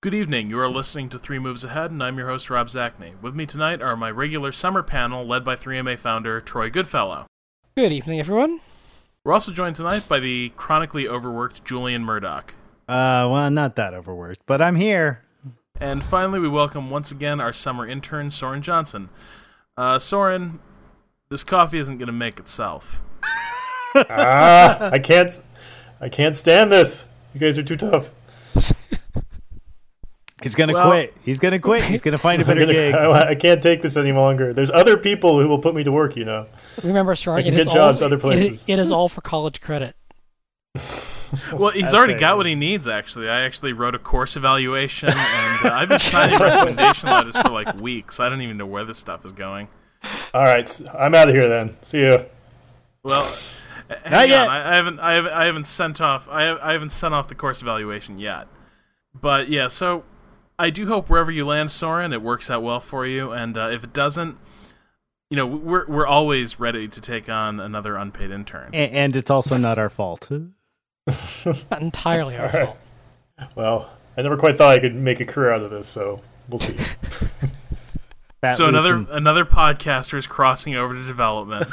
Good evening. You are listening to Three Moves Ahead, and I'm your host, Rob Zacny. With me tonight are my regular summer panel, led by 3MA founder Troy Goodfellow. Good evening, everyone. We're also joined tonight by the chronically overworked Julian Murdoch. Uh, well, not that overworked, but I'm here. And finally, we welcome once again our summer intern, Soren Johnson. Uh, Soren, this coffee isn't going to make itself. ah, I can't, I can't stand this. You guys are too tough. He's gonna Well- quit. He's gonna quit. He's gonna find a I'm better gonna- gig. I, I can't take this any longer. There's other people who will put me to work. You know. Remember, Soren, I can it is get jobs all, other it is- places. it is all for college credit. Well, he's That's already got what he needs, actually. I actually wrote a course evaluation, and uh, I've been signing recommendation letters for like weeks. I don't even know where this stuff is going. All right, I'm out of here then. See you. Well, h- hang yet. on. I, I haven't, I haven't, I haven't sent off, I, I haven't sent off the course evaluation yet. But yeah, so I do hope wherever you land, Soren, it works out well for you. And uh, if it doesn't, you know, we're we're always ready to take on another unpaid intern. A- and it's also not our fault. Not entirely our All right. fault. Well, I never quite thought I could make a career out of this, so we'll see. Fat So another and- another podcaster is crossing over to development.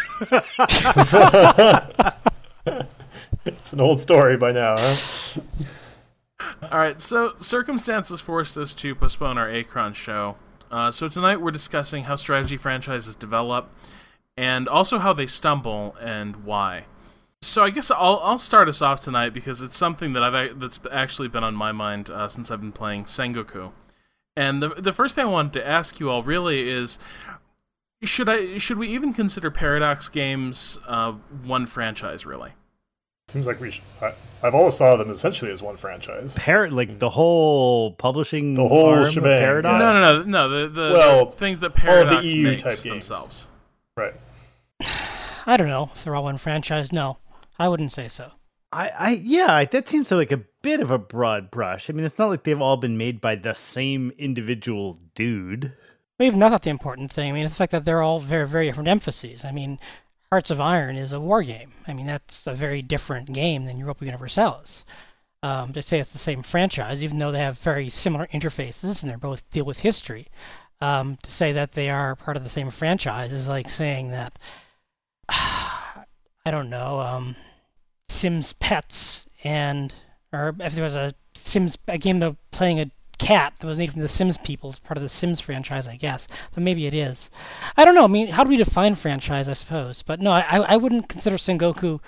it's an old story by now. Huh? All right, so circumstances forced us to postpone our Achron show. Uh, so tonight we're discussing how strategy franchises develop, and also how they stumble and why. So I guess I'll I'll start us off tonight because it's something that I've that's actually been on my mind uh, since I've been playing Sengoku. And the the first thing I wanted to ask you all really is. Should I should we even consider Paradox games uh, one franchise really? Seems like we. Should, I, I've always thought of them essentially as one franchise. Par- like the whole publishing The whole arm of shebang, Paradox. No, no, no, no. The the, Well, the things that all the Paradox EU makes type games. themselves. Right. I don't know if they're all one franchise. No, I wouldn't say so. I, I, yeah, that seems like a bit of a broad brush. I mean, it's not like they've all been made by the same individual dude. But even that's not the important thing. I mean, it's the fact that they're all very, very different emphases. I mean, Hearts of Iron is a war game. I mean, that's a very different game than Europa Universalis. Um, to say it's the same franchise, even though they have very similar interfaces and they're both deal with history, um, to say that they are part of the same franchise is like saying that I don't know, um, Sims Pets and or if there was a Sims a game of playing a cat that was made from the Sims people, part of the Sims franchise, I guess. So maybe it is. I don't know. I mean, how do we define franchise? I suppose, but no, I I I wouldn't consider Sengoku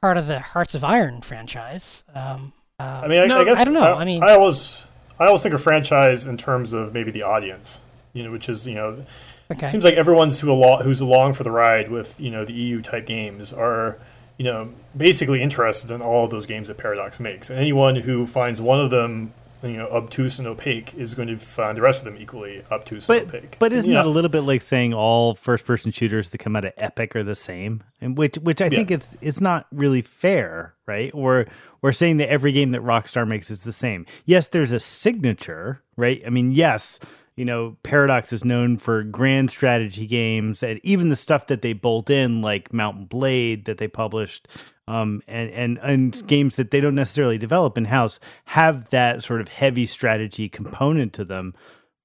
part of the Hearts of Iron franchise. Um, uh, I mean, I, No, I guess I don't know. I, I mean- I always, I always think of franchise in terms of maybe the audience. You know, which is you know, okay. it seems like everyone's who alo- who's along for the ride with you know the EU type games are you know basically interested in all of those games that Paradox makes, and anyone who finds one of them you know obtuse and opaque is going to find the rest of them equally obtuse and opaque. but isn't You that a little bit like saying all first person shooters that come out of Epic are the same? And which which I Yeah. think it's it's not really fair, right? Or or saying that every game that Rockstar makes is the same. Yes, there's a signature, right? I mean, yes, you know, Paradox is known for grand strategy games and even the stuff that they bolt in, like Mount & Blade that they published, um, and, and and games that they don't necessarily develop in house have that sort of heavy strategy component to them.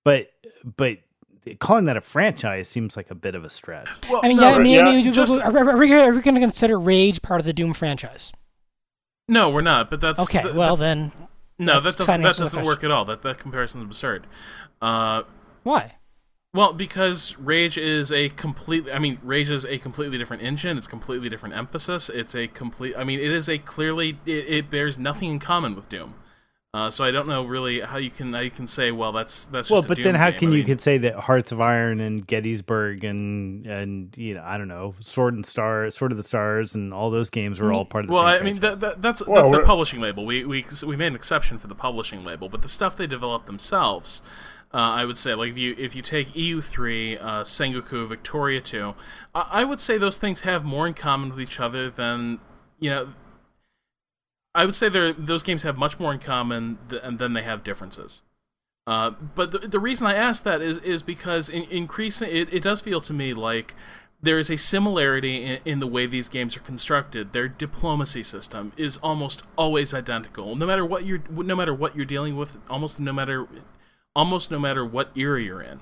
But but calling that a franchise seems like a bit of a stretch. Well, I mean, no, yeah, I mean, yeah, I mean, just- are, are, are we, are we going to consider Rage part of the Doom franchise? no, we're not. But that's Okay, th- well then, no, that doesn't that doesn't work at all. That that comparison is absurd. Uh, why? Well, because Rage is a completely. I mean, Rage is a completely different engine. It's completely different emphasis. It's a complete. I mean, it is a clearly. It, it bears nothing in common with Doom. Uh, so I don't know really how you can how you can say well that's that's Well, just but Doom then how game. can I you mean- could say that Hearts of Iron and Gettysburg and and you know I don't know Sword and Star, Sword of the Stars, and all those games were all part of the Well, same. I mean that, that, that's Well, that's the publishing label. We we we made an exception for the publishing label, but the stuff they developed themselves, uh, I would say, like if you if you take EU three, uh, Sengoku, Victoria two, I, I would say those things have more in common with each other than you know. I would say those games have much more in common th- and than they have differences. Uh, but the, the reason I ask that is is because in, increasing it, it does feel to me like there is a similarity in, in, the way these games are constructed. Their diplomacy system is almost always identical, no matter what you're no matter what you're dealing with. Almost no matter almost no matter what era you're in.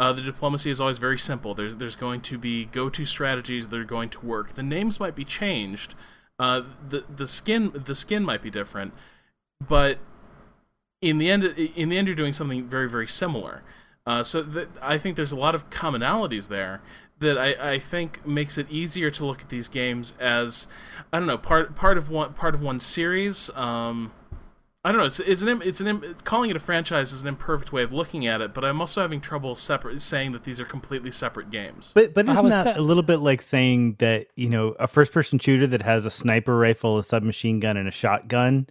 Uh, the diplomacy is always very simple. There's there's going to be go-to strategies that are going to work. The names might be changed. Uh, the the skin the skin might be different, but in the end in the end you're doing something very very similar. Uh, so th- I think there's a lot of commonalities there that I, I think makes it easier to look at these games as I don't know part part of one part of one series. Um, I don't know. It's it's an it's an it's, calling it a franchise is an imperfect way of looking at it, but I'm also having trouble separate saying that these are completely separate games. But but isn't that, that a little bit like saying that you know a first person shooter that has a sniper rifle, a submachine gun, and a shotgun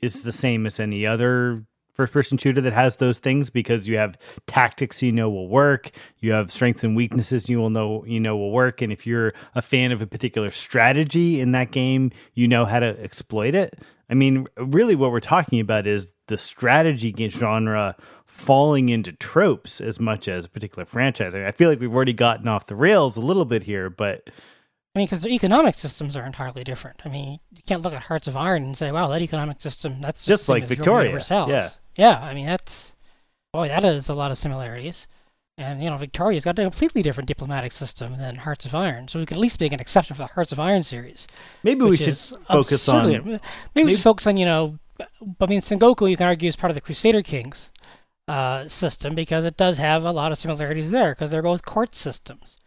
is the same as any other first person shooter that has those things because you have tactics you know will work, you have strengths and weaknesses you will know you know will work, and if you're a fan of a particular strategy in that game, you know how to exploit it. I mean, really, what we're talking about is the strategy genre falling into tropes as much as a particular franchise. I, mean, I feel like we've already gotten off the rails a little bit here, but I mean, because their economic systems are entirely different. I mean, you can't look at Hearts of Iron and say, "Wow, that economic system that's just, just like Victoria." Yeah, yeah. I mean, that's boy, that is a lot of similarities. And you know, Victoria's got a completely different diplomatic system than Hearts of Iron, so we could at least make an exception for the Hearts of Iron series. Maybe we should focus on. Maybe, maybe, we should focus on you know, I mean, Sengoku you can argue is part of the Crusader Kings uh, system because it does have a lot of similarities there because they're both court systems.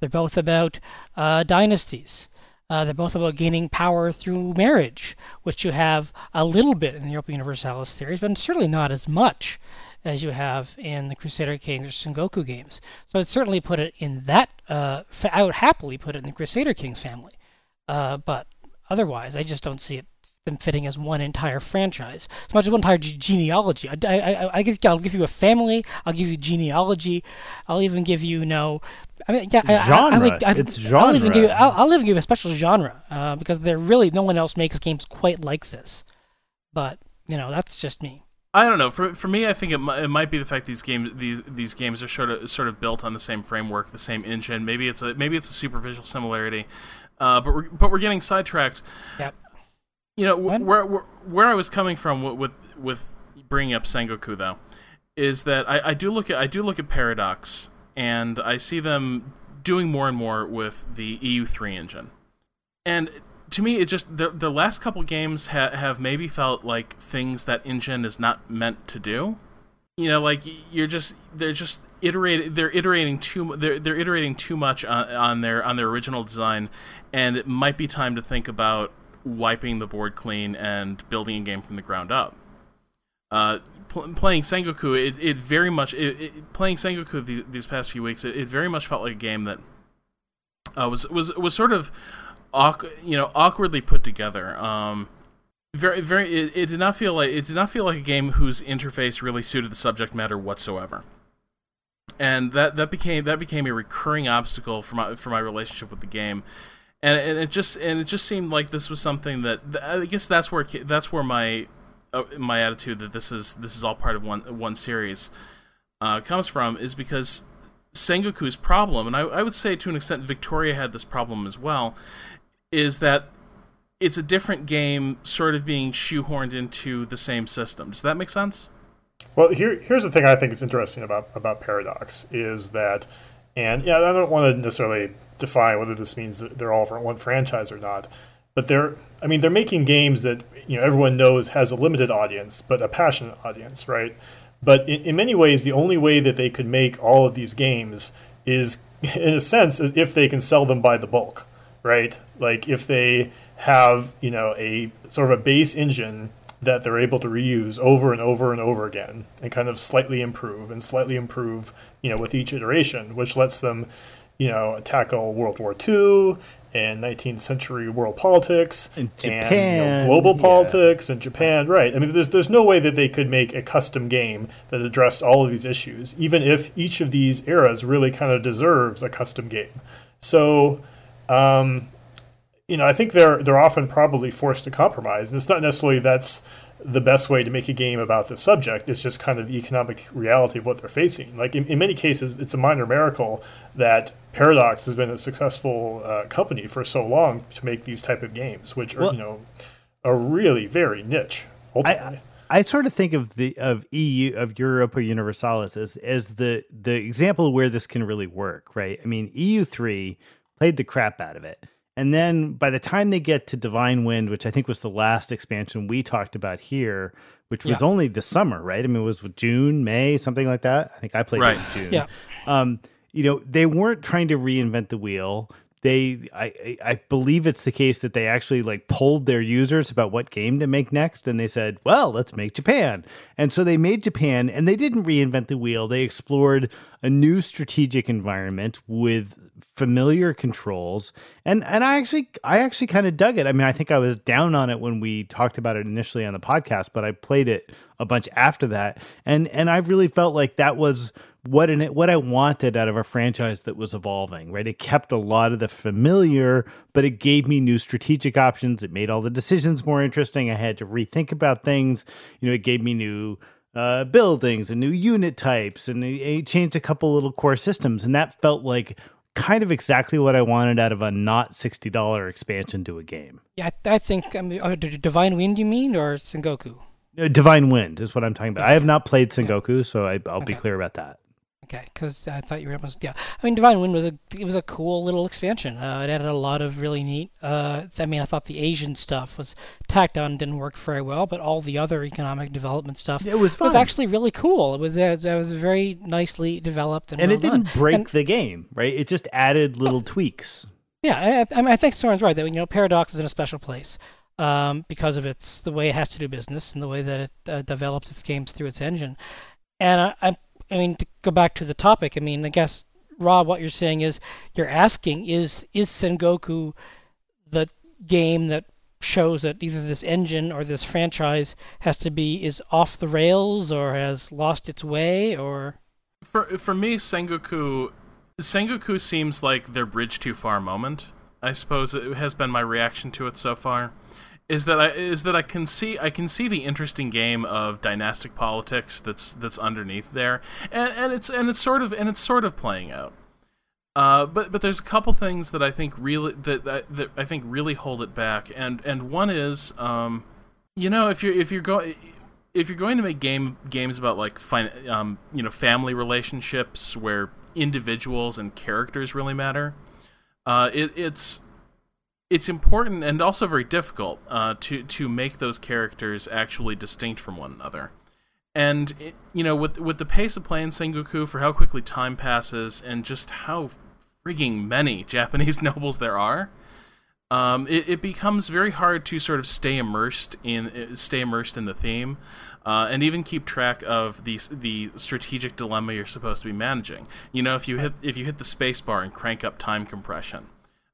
They're both about uh, dynasties. Uh, they're both about gaining power through marriage, which you have a little bit in the Europa Universalis series, but certainly not as much as you have in the Crusader Kings or Sengoku games. So I'd certainly put it in that. Uh, I would happily put it in the Crusader Kings family, uh, but otherwise, I just don't see it them fitting as one entire franchise, as much as one entire genealogy. I, I, I, I guess I'll give you a family. I'll give you genealogy. I'll even give you, you know, I mean, yeah, genre. I, I like, I, it's genre. I'll even give you, I'll, I'll even give you a special genre uh, because there really no one else makes games quite like this. But you know, that's just me. I don't know. For for me, I think it, might, it might be the fact these games these these games are sort of sort of built on the same framework, the same engine. Maybe it's a maybe it's a superficial similarity, uh, but we're but we're getting sidetracked. Yep. You know where, where where I was coming from with with, with bringing up Sengoku though, is that I, I do look at I do look at Paradox and I see them doing more and more with the EU3 engine, and to me, it just the the last couple games ha- have maybe felt like things that engine is not meant to do. You know, like you're just they're just iterating they're iterating too they're they're iterating too much on, on their on their original design, and it might be time to think about wiping the board clean and building a game from the ground up. Uh, pl- playing Sengoku, it, it very much it, it, playing Sengoku the, these past few weeks, it, it very much felt like a game that uh, was was was sort of you know awkwardly put together. Um, very very it, it did not feel like it did not feel like a game whose interface really suited the subject matter whatsoever. And that that became that became a recurring obstacle for my for my relationship with the game. And, and it just and it just seemed like this was something that I guess that's where that's where my uh, my attitude that this is this is all part of one one series uh, comes from is because Sengoku's problem, and I, I, would say to an extent Victoria had this problem as well, is that it's a different game sort of being shoehorned into the same system. Does that make sense? Well, here, here's the thing I think is interesting about, about Paradox is that, and yeah, I don't want to necessarily define whether this means they're all for one franchise or not, but they're, I mean, they're making games that you know everyone knows has a limited audience, but a passionate audience, right? But in, in many ways, the only way that they could make all of these games is, in a sense, if they can sell them by the bulk right? Like if they have, you know, a sort of a base engine that they're able to reuse over and over and over again and kind of slightly improve and slightly improve, you know, with each iteration, which lets them, you know, tackle World War II and 19th century world politics and, Japan, and you know, global yeah. politics and Japan, right? I mean, there's there's no way that they could make a custom game that addressed all of these issues, even if each of these eras really kind of deserves a custom game. So um, you know, I think they're they're often probably forced to compromise, and it's not necessarily that's the best way to make a game about this subject. It's just kind of the economic reality of what they're facing. Like in, in many cases, it's a minor miracle that Paradox has been a successful uh, company for so long to make these type of games, which are Well- you know are really very niche. Ultimately, I sort of think of the of EU of Europa Universalis as as the the example where this can really work, right? I mean, EU three played the crap out of it. And then by the time they get to Divine Wind, which I think was the last expansion we talked about here, which was Yeah. only the summer, right? I mean, it was June, May, something like that. I think I played Right. it in June. Yeah. Um, you know, they weren't trying to reinvent the wheel. They, I, I believe it's the case that they actually like polled their users about what game to make next, and they said, "Well, let's make Japan." And so they made Japan, and they didn't reinvent the wheel. They explored a new strategic environment with familiar controls, and and I actually, I actually kind of dug it. I mean, I think I was down on it when we talked about it initially on the podcast, but I played it a bunch after that, and and I really felt like that was what in it what I wanted out of a franchise that was evolving, right? It kept a lot of the familiar, but it gave me new strategic options. It made all the decisions more interesting. I had to rethink about things. You know, it gave me new uh, buildings and new unit types, and it, it changed a couple little core systems, and that felt like kind of exactly what I wanted out of a not sixty dollar expansion to a game. Yeah, I, I think I mean, oh, Divine Wind, you mean, or Sengoku? Uh, Divine Wind is what I'm talking about. I have not played Sengoku, so I, I'll be clear about that. Okay, because I thought you were almost yeah. I mean, Divine Wind was a it was a cool little expansion. Uh, it added a lot of really neat. Uh, I mean, I thought the Asian stuff was tacked on, didn't work very well, but all the other economic development stuff It was was actually really cool. It was uh, it was very nicely developed and, and well it didn't done. break And- the game, right? It just added little tweaks. Yeah, I, I, mean, I think Soren's right that you know Paradox is in a special place um, because of its the way it has to do business and the way that it uh, develops its games through its engine. And I, I, I mean, to go back to the topic, I mean, I guess Rob, what you're saying is you're asking is is Sengoku the game that shows that either this engine or this franchise has to be is off the rails or has lost its way or For for me, Sengoku Sengoku seems like their bridge too far moment. I suppose it has been my reaction to it so far. Is that I is that I can see I can see the interesting game of dynastic politics that's that's underneath there, and and it's and it's sort of and it's sort of playing out. Uh, but but there's a couple things that I think really that, that that I think really hold it back, and and one is um, you know if you're if you're going if you're going to make game games about like fin- um, you know family relationships where individuals and characters really matter, uh, it, it's it's important and also very difficult uh, to to make those characters actually distinct from one another. And it, you know, with with the pace of playing Sengoku, for how quickly time passes, and just how frigging many Japanese nobles there are, um, it, it becomes very hard to sort of stay immersed in uh, stay immersed in the theme, uh, and even keep track of the the strategic dilemma you're supposed to be managing. You know, if you hit if you hit the space bar and crank up time compression,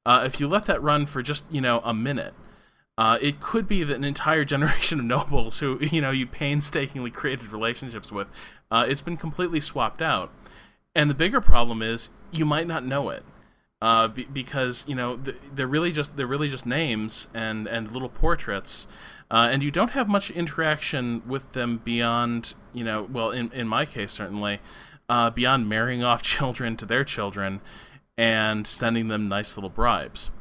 uh, if you let that run for just you know a minute, uh, it could be that an entire generation of nobles who you know you painstakingly created relationships with, uh, it's been completely swapped out. And the bigger problem is you might not know it, uh, be- because you know th- they're really just they're really just names and and little portraits, uh, and you don't have much interaction with them beyond you know well in in my case certainly, uh, beyond marrying off children to their children, and sending them nice little bribes.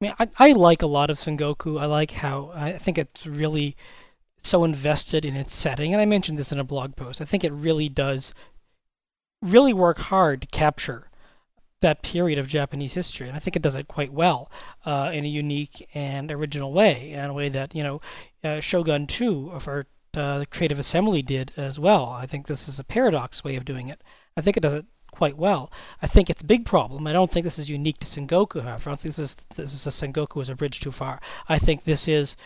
I mean, I, I like a lot of Sengoku. I like how I think it's really so invested in its setting, and I mentioned this in a blog post. I think it really does really work hard to capture that period of Japanese history, and I think it does it quite well uh, in a unique and original way, in a way that you know uh, Shogun 2 of our uh, Creative Assembly did as well. I think this is a paradox way of doing it. I think it does it quite well. I think its a big problem. I don't think this is unique to Sengoku, however. I don't think this is this is a Sengoku as a bridge too far. I think this is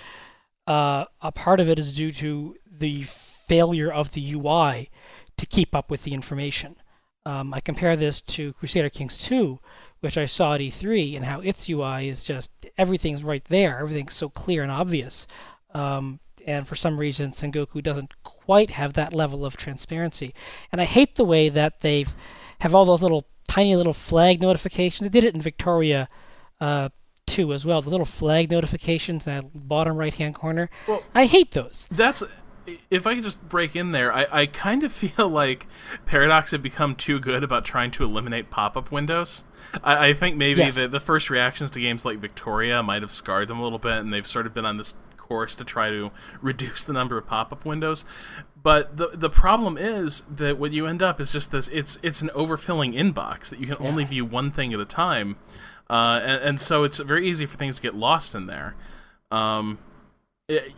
uh, a part of it is due to the failure of the UI to keep up with the information. Um, I compare this to Crusader Kings 2, which I saw at E3, and how its UI is just everything's right there. Everything's so clear and obvious. Um, and for some reason, Sengoku doesn't quite have that level of transparency. And I hate the way that they've have all those little tiny little flag notifications. They did it in Victoria uh, 2 as well. The little flag notifications in that bottom right hand corner. Well- I hate those. That's if I could just break in there, I, I kind of feel like Paradox had become too good about trying to eliminate pop up windows. I, I think maybe Yes. the, the first reactions to games like Victoria might have scarred them a little bit, and they've sort of been on this course to try to reduce the number of pop up windows. But the the problem is that what you end up is just this it's it's an overfilling inbox that you can only view one thing at a time. Uh, and, and so it's very easy for things to get lost in there. Um, it,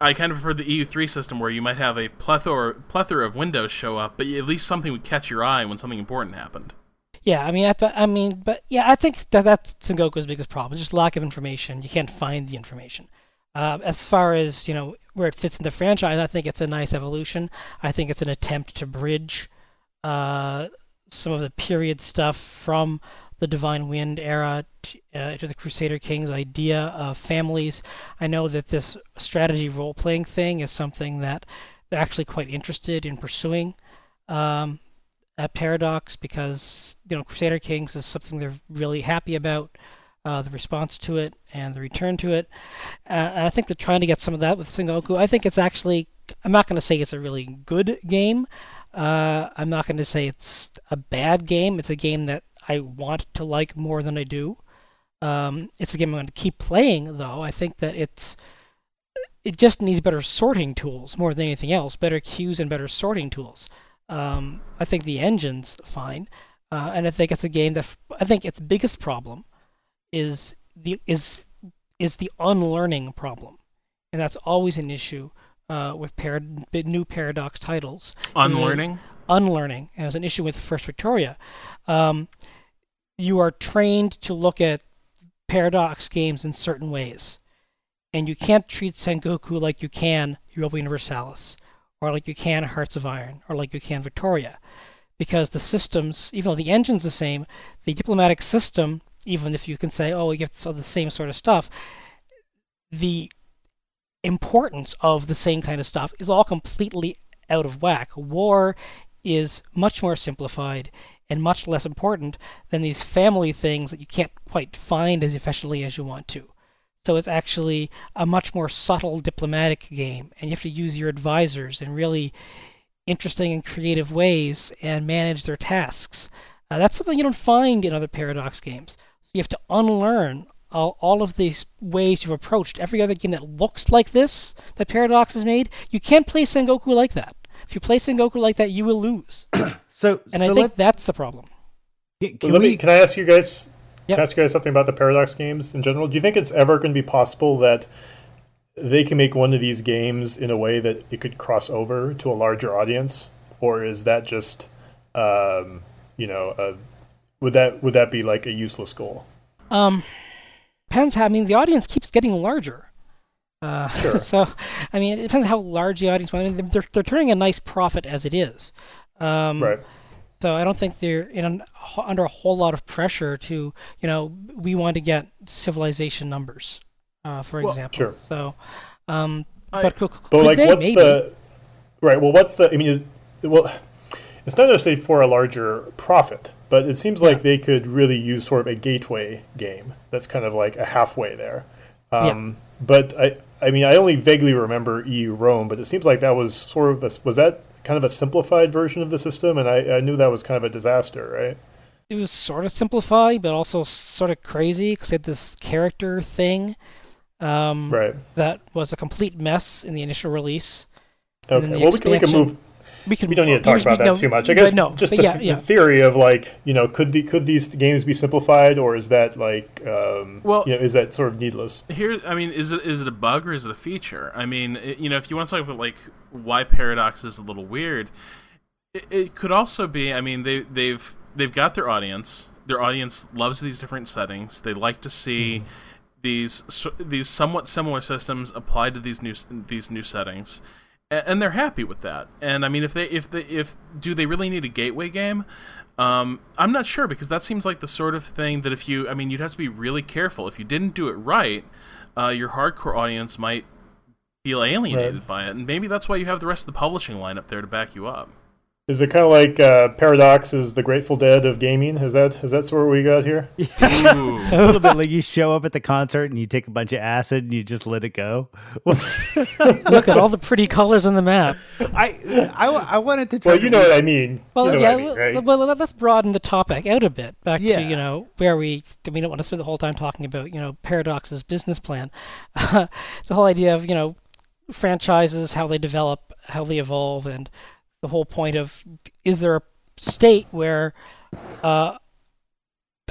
I kind of prefer the EU3 system where you might have a plethora plethora of windows show up, but at least something would catch your eye when something important happened. Yeah, I mean, I, th- I mean, but yeah, I think that that's Sengoku's biggest problem, just lack of information. You can't find the information. Uh, as far as you know where it fits in the franchise, I think it's a nice evolution. I think it's an attempt to bridge uh, some of the period stuff from the Divine Wind era to, uh, to the Crusader Kings idea of families. I know that this strategy role playing thing is something that they're actually quite interested in pursuing. Um, at Paradox because you know Crusader Kings is something they're really happy about. Uh, the response to it and the return to it. Uh, and I think they're trying to get some of that with Sengoku. I think it's actually. I'm not going to say it's a really good game. Uh, I'm not going to say it's a bad game. It's a game that I want to like more than I do. Um, it's a game I'm going to keep playing, though. I think that it's it just needs better sorting tools more than anything else. Better queues and better sorting tools. Um, I think the engine's fine, uh, and I think it's a game that f- I think its biggest problem is the is is the unlearning problem, and that's always an issue uh, with par- new paradox titles. Unlearning. Unlearning, and it's an issue with First Victoria. Um, you are trained to look at paradox games in certain ways, and you can't treat Sengoku like you can Europa Universalis or like you can Hearts of Iron, or like you can Victoria. Because the systems, even though the engine's the same, the diplomatic system, even if you can say, oh, you get all the same sort of stuff, the importance of the same kind of stuff is all completely out of whack. War is much more simplified and much less important than these family things that you can't quite find as efficiently as you want to. So it's actually a much more subtle diplomatic game, and you have to use your advisors in really interesting and creative ways and manage their tasks. Uh, that's something you don't find in other Paradox games. So you have to unlearn all, all of these ways you've approached every other game that looks like this that Paradox has made. You can't play Sengoku like that. If you play Sengoku like that, you will lose. So, And so I think let, that's the problem. can, But let we, me, can I ask you guys? Yep. Can I ask you guys something about the Paradox games in general? Do you think it's ever going to be possible that they can make one of these games in a way that it could cross over to a larger audience, or is that just, um, you know, uh, would that would that be like a useless goal? Um, depends how. I mean, the audience keeps getting larger. Uh, Sure. so, I mean, it depends how large the audience. I mean, they're they're turning a nice profit as it is. Um, Right. So I don't think they're in an, under a whole lot of pressure to, you know, we want to get civilization numbers, uh, for Well, example. sure. So, um, I- but, could, But could like, they? what's Maybe. the right? Well, what's the? I mean, is well, it's not necessarily for a larger profit, but it seems like they could really use sort of a gateway game that's kind of like a halfway there. Um, But I, I mean, I only vaguely remember EU Rome, but it seems like that was sort of a, was that kind of a simplified version of the system, and I, I knew that was kind of a disaster, right? it was sort of simplified, but also sort of crazy because it had this character thing. Um, Right. that was a complete mess in the initial release. Okay. the Well, we can, we can move. We can We don't need to talk here's- about that no, too much. I guess no, just the, yeah, the yeah. theory of like, you know, could the could these games be simplified, or is that like, um, Well- you know, is that sort of needless? Here, I mean, is it is it a bug or is it a feature? I mean, it, you know, if you want to talk about like why Paradox is a little weird, it, it could also be. I mean, they they've they've got their audience. Their audience loves these different settings. They like to see these so- these somewhat similar systems applied to these new these new settings, A- and they're happy with that. And I mean, if they if they if do they really need a gateway game? Um, I'm not sure because that seems like the sort of thing that if you, I mean, you'd have to be really careful. If you didn't do it right, uh, your hardcore audience might feel alienated Right. by it, and maybe that's why you have the rest of the publishing lineup there to back you up. Is it kind of like uh, Paradox is the Grateful Dead of gaming? Is that is that sort of what we got here? Ooh. a little bit like you show up at the concert and you take a bunch of acid and you just let it go. Look at all the pretty colors on the map. I, I, I wanted to try. Well, to you know what I mean. Well, you know yeah. I mean, right? well, well, let's broaden the topic out a bit back Yeah. to you know where we we don't want to spend the whole time talking about you know Paradox's business plan. the whole idea of you know franchises, how they develop, how they evolve, and the whole point of is there a state where uh,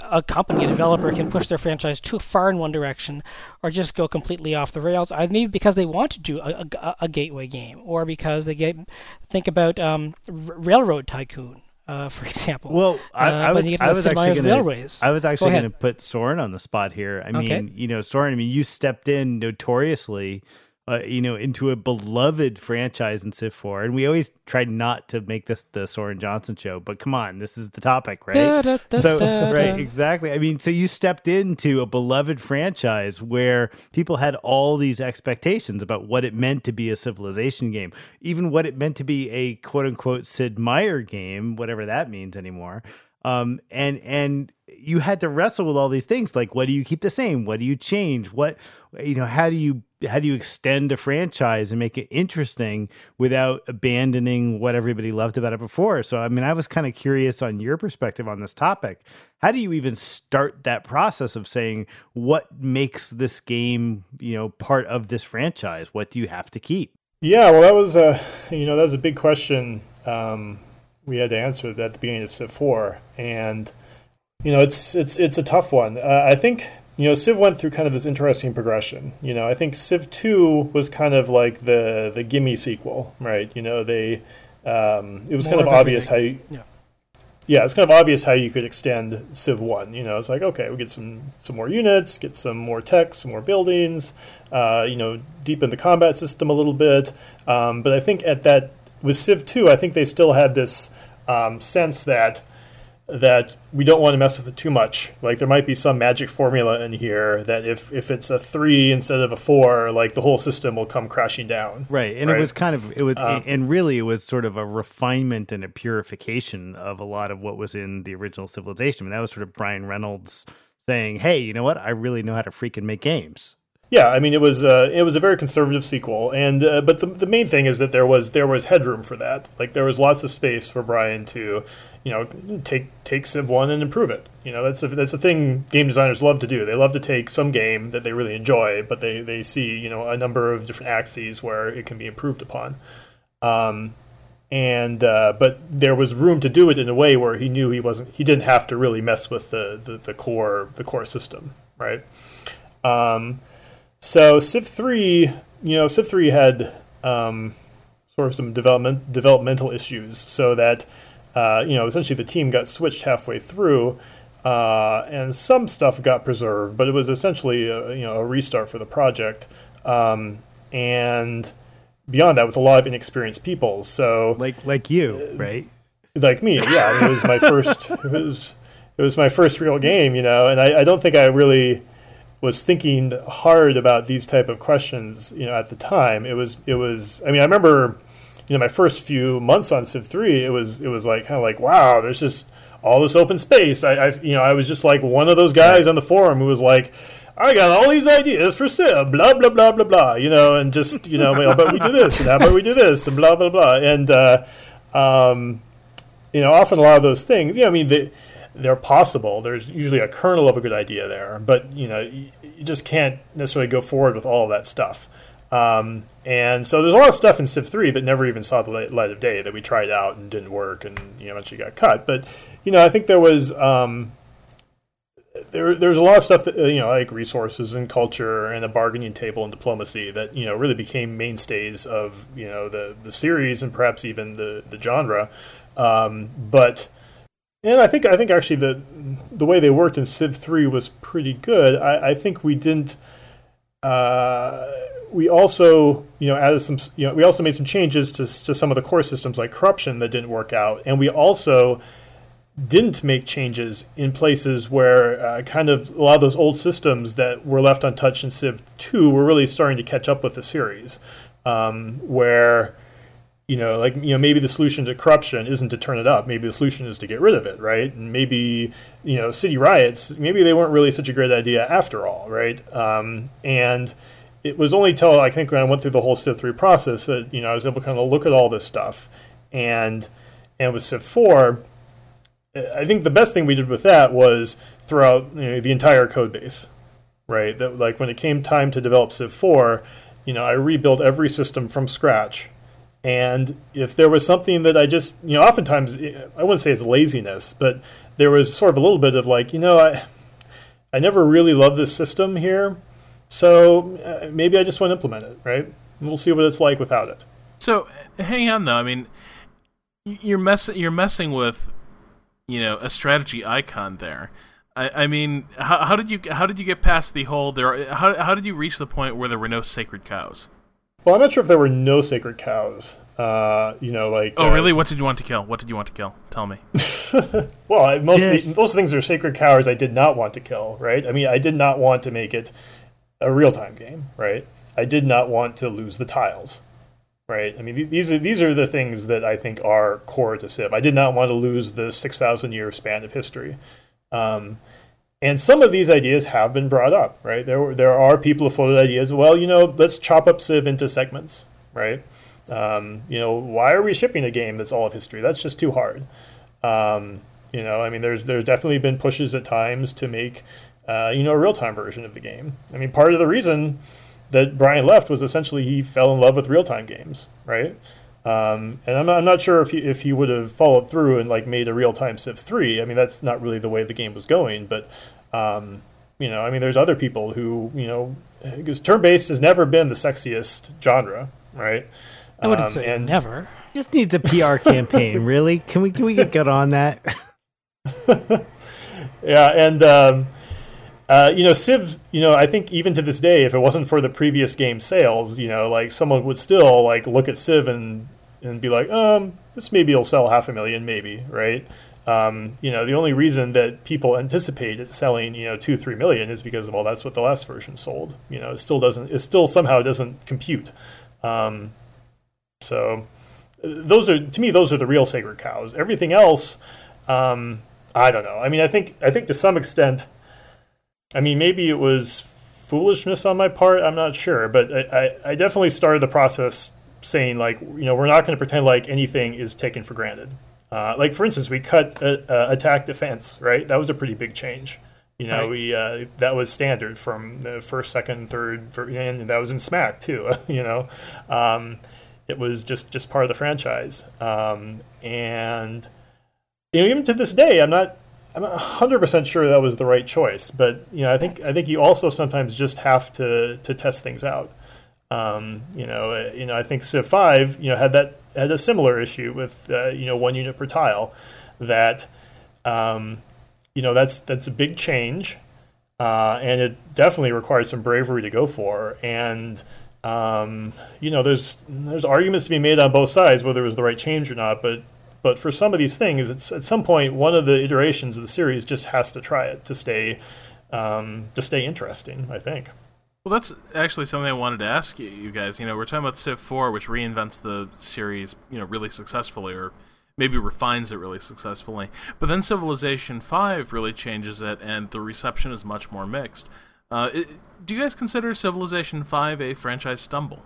a company, a developer, can push their franchise too far in one direction, or just go completely off the rails. Uh, Maybe because they want to do a, a, a gateway game, or because they get think about um, R- Railroad Tycoon, uh, for example. Well, I, Uh, I was, I was actually gonna, I was actually going to put Soren on the spot here. I mean, Okay. you know, Soren. I mean, you stepped in notoriously, uh, you know, into a beloved franchise in Civ 4, and we always tried not to make this the Soren Johnson show. But come on, this is the topic, right? Da, da, da, So right, exactly. I mean, so you stepped into a beloved franchise where people had all these expectations about what it meant to be a civilization game, even what it meant to be a quote unquote Sid Meier game, whatever that means anymore. Um, and and you had to wrestle with all these things like what do you keep the same, what do you change, what you know, how do you how do you extend a franchise and make it interesting without abandoning what everybody loved about it before? So, I mean, I was kind of curious on your perspective on this topic. How do you even start that process of saying what makes this game, you know, part of this franchise? What do you have to keep? Yeah, well, that was a you know that was a big question um, we had to answer at the beginning of Civ Four, and you know it's it's it's a tough one. Uh, I think you know Civ went through kind of this interesting progression. You know, I think Civ Two was kind of like the the gimme sequel, right? You know, they um, it was More kind of obvious how you Yeah. yeah, it's kind of obvious how you could extend Civ One. You know, it's like okay, we get some some more units, get some more tech, some more buildings. Uh, you know, deepen the combat system a little bit. Um, but I think at that with Civ Two, I think they still had this um, sense that that we don't want to mess with it too much. Like there might be some magic formula in here that if if it's a three instead of a four, like the whole system will come crashing down. Right. And Right. it was kind of it was Uh, and really it was sort of a refinement and a purification of a lot of what was in the original civilization. And that was sort of Brian Reynolds saying, Hey, you know what? I really know how to freaking make games. Yeah, I mean it was uh, it was a very conservative sequel, and uh, but the, the main thing is that there was there was headroom for that. Like there was lots of space for Brian to, you know, take take Civ one and improve it. You know that's a, that's a thing game designers love to do. They love to take some game that they really enjoy, but they they see you know a number of different axes where it can be improved upon. Um, and uh, but there was room to do it in a way where he knew he wasn't he didn't have to really mess with the the, the core the core system, right? Um, so Civ three, you know, Civ three had um, sort of some development developmental issues, so that uh, you know essentially the team got switched halfway through, uh, and some stuff got preserved, but it was essentially a, you know a restart for the project, um, and beyond that with a lot of inexperienced people. So Like like you, right? like me, yeah, I mean, it was my first. It was it was my first real game, you know, and I, I don't think I really was thinking hard about these type of questions, you know, at the time. It was it was. I mean, I remember, you know, my first few months on Civ three, it was it was like kind of like wow, there's just all this open space. I, I you know I was just like one of those guys on the forum who was like. I got all these ideas for Civ, blah blah blah blah blah, you know, and just you know, well, but we do this, and how about we do this, and blah blah blah, and uh, um, you know, often a lot of those things, you know, I mean, they, they're possible. There's usually a kernel of a good idea there, but you know, you, you just can't necessarily go forward with all of that stuff. Um, and so there's a lot of stuff in Civ 3 that never even saw the light, of day that we tried out and didn't work and you know eventually got cut. But you know, I think there was um, there there's a lot of stuff that uh, you know like resources and culture and a bargaining table and diplomacy that you know really became mainstays of you know the the series and perhaps even the the genre. Um, but and I think I think actually the the way they worked in Civ three was pretty good. I, I think we didn't. Uh, we also, you know, added some. You know, we also made some changes to to some of the core systems like corruption that didn't work out, and we also didn't make changes in places where uh, kind of a lot of those old systems that were left untouched in Civ 2 were really starting to catch up with the series. Um, where, you know, like you know, maybe the solution to corruption isn't to turn it up. Maybe the solution is to get rid of it, right? And maybe you know, city riots, maybe they weren't really such a great idea after all, right? Um, and it was only till I think when I went through the whole Civ three process that you know I was able to kind of look at all this stuff, and and with Civ four, I think the best thing we did with that was throughout you know, the entire code base, right? That like when it came time to develop Civ four, you know, I rebuilt every system from scratch. And if there was something that I just, you know, oftentimes eh, I wouldn't say it's laziness, but there was sort of a little bit of like, you know, I, I never really loved this system here, so uh, maybe I just want to implement it, right? We'll see what it's like without it. So hang on though. I mean, you're mess you're messing with, you know, a strategy icon there. I, I mean, how, how did you how did you get past the whole there? How how did you reach the point where there were no sacred cows? Well, I'm not sure if there were no sacred cows. Uh, you know, like oh, uh, really? What did you want to kill? What did you want to kill? Tell me. well, I, most of the, most things are sacred cows I did not want to kill. Right? I mean, I did not want to make it a real time game. Right? I did not want to lose the tiles. Right? I mean, these are these are the things that I think are core to Civ. I did not want to lose the six thousand year span of history. Um, and some of these ideas have been brought up, right? There, there are people who floated ideas. Well, you know, let's chop up Civ into segments, right? Um, you know, why are we shipping a game that's all of history? That's just too hard. Um, you know, I mean, there's there's definitely been pushes at times to make, uh, you know, a real time version of the game. I mean, part of the reason that Brian left was essentially he fell in love with real time games, right? Um, and I'm not, I'm not sure if he, if he would have followed through and like made a real time Civ 3. I mean, that's not really the way the game was going. But, um, you know, I mean, there's other people who, you know, because turn based has never been the sexiest genre, right? I wouldn't um, say and never. Just needs a PR campaign, really. Can we can we get good on that? yeah, and um, uh, you know, Civ, you know, I think even to this day, if it wasn't for the previous game sales, you know, like someone would still like look at Civ and and be like, um, this maybe will sell half a million, maybe, right? Um, you know, the only reason that people anticipate it selling, you know, two, three million is because, of, well, that's what the last version sold. You know, it still doesn't, it still somehow doesn't compute. Um, so those are, to me, those are the real sacred cows. Everything else, um, I don't know. I mean, I think, I think to some extent, I mean, maybe it was foolishness on my part. I'm not sure, but I, I, I definitely started the process saying like, you know, we're not going to pretend like anything is taken for granted. Uh, like for instance, we cut uh, uh, attack defense, right? That was a pretty big change. You know, right. we uh, that was standard from the first, second, third, and that was in SMAC too. you know, um, it was just just part of the franchise, um, and you know, even to this day, I'm not I'm not 100% sure that was the right choice, but you know, I think I think you also sometimes just have to to test things out. Um, you know, uh, you know, I think Civ 5, you know, had that had a similar issue with uh, you know one unit per tile, that um, you know that's that's a big change, uh, and it definitely required some bravery to go for. And um, you know, there's there's arguments to be made on both sides whether it was the right change or not, but but for some of these things, it's at some point one of the iterations of the series just has to try it to stay um, to stay interesting. I think. Well, that's actually something I wanted to ask you, you guys. You know, we're talking about Civ 4, which reinvents the series, you know, really successfully, or maybe refines it really successfully. But then Civilization 5 really changes it, and the reception is much more mixed. Uh, it, do you guys consider Civilization 5 a franchise stumble?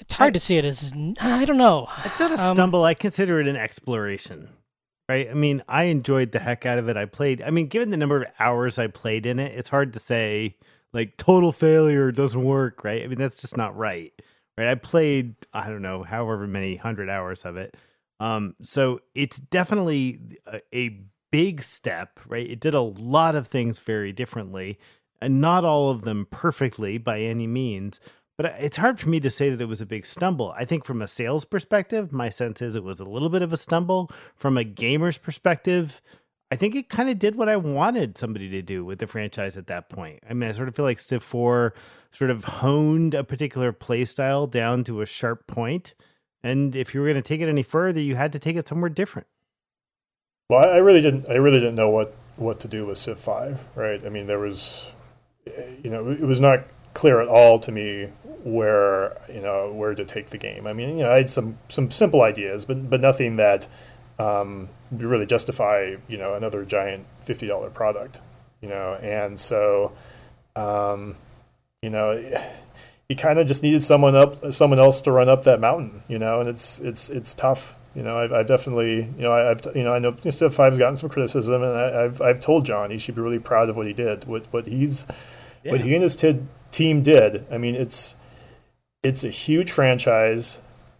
It's hard I, to see it as. I don't know. It's not a um, stumble. I consider it an exploration. Right. I mean, I enjoyed the heck out of it. I played. I mean, given the number of hours I played in it, it's hard to say like total failure doesn't work. Right. I mean, that's just not right. Right. I played. I don't know, however many hundred hours of it. Um. So it's definitely a, a big step. Right. It did a lot of things very differently, and not all of them perfectly by any means but uh, it's hard for me to say that it was a big stumble. I think from a sales perspective, my sense is it was a little bit of a stumble. From a gamer's perspective, I think it kind of did what I wanted somebody to do with the franchise at that point. I mean, I sort of feel like Civ 4 sort of honed a particular playstyle down to a sharp point. And if you were going to take it any further, you had to take it somewhere different. Well, I really didn't. I really didn't know what what to do with Civ Five. Right. I mean, there was, eh, you know, it was not clear at all to me where you know where to take the game. I mean, you know, I had some some simple ideas, but but nothing that um, would really justify you know another giant fifty dollar product. You know, and so um, you know, you kind of just needed someone up, someone else to run up that mountain. You know, and it's it's it's tough. You know, I've, I've definitely, you know, I, I've, you know, I know Civ Five's gotten some criticism, and I, have I've told Jon he should be really proud of what he did, what what he's, yeah. what he and his t- team did. I mean, it's it's a huge franchise.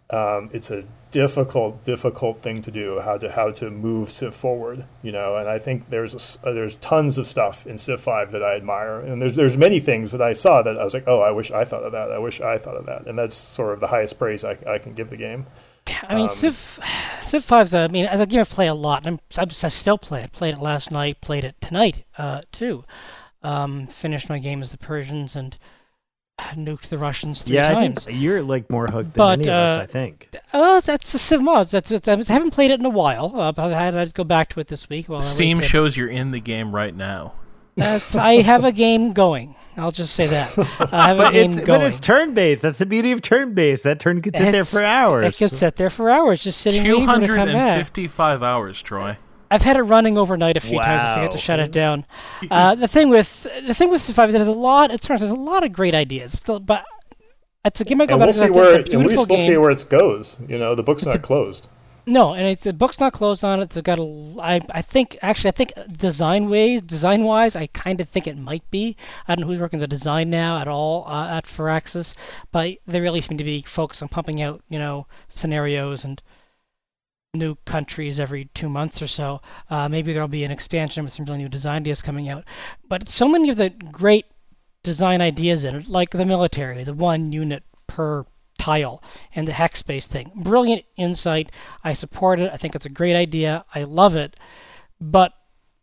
Um, it's a difficult, difficult thing to do. How to how to move Civ forward, you know. And I think there's a, uh, there's tons of stuff in Civ Five that I admire, and there's there's many things that I saw that I was like, oh, I wish I thought of that. I wish I thought of that, and that's sort of the highest praise I, I can give the game. I mean, um, Civ Civ Five's. I mean, as a game I play a lot, and I'm, I still play it. Played it last night. Played it tonight uh, too. Um, finished my game as the Persians and nuked the Russians three yeah, times. I think you're like more hooked than but, any of us. Uh, I think. Well, that's the Civ mods. That's, that's, I haven't played it in a while. Uh, I had to go back to it this week. While Steam shows you're in the game right now. That's, I have a game going. I'll just say that. I have a game it's, going. But it's turn based. That's the beauty of turn based. That turn can sit there for hours. It can sit there for hours, just sitting waiting for it to come back. 255 hours, Troy. I've had it running overnight a few wow. times. I forget to shut it down. Uh, the thing with the thing with Survivor, there's a lot. It turns there's a lot of great ideas. Still, but it's a game I go and back we'll to. See where, it's a beautiful we'll game. see where it goes. You know, the book's it's not a, closed. No, and it's the book's not closed on it. It's got a. I I think actually I think design ways design wise I kind of think it might be. I don't know who's working the design now at all uh, at Firaxis, but they really seem to be focused on pumping out you know scenarios and new countries every two months or so. Uh, maybe there'll be an expansion with some really new design ideas coming out. But so many of the great design ideas in it, like the military, the one unit per tile and the hex space thing. Brilliant insight. I support it. I think it's a great idea. I love it. But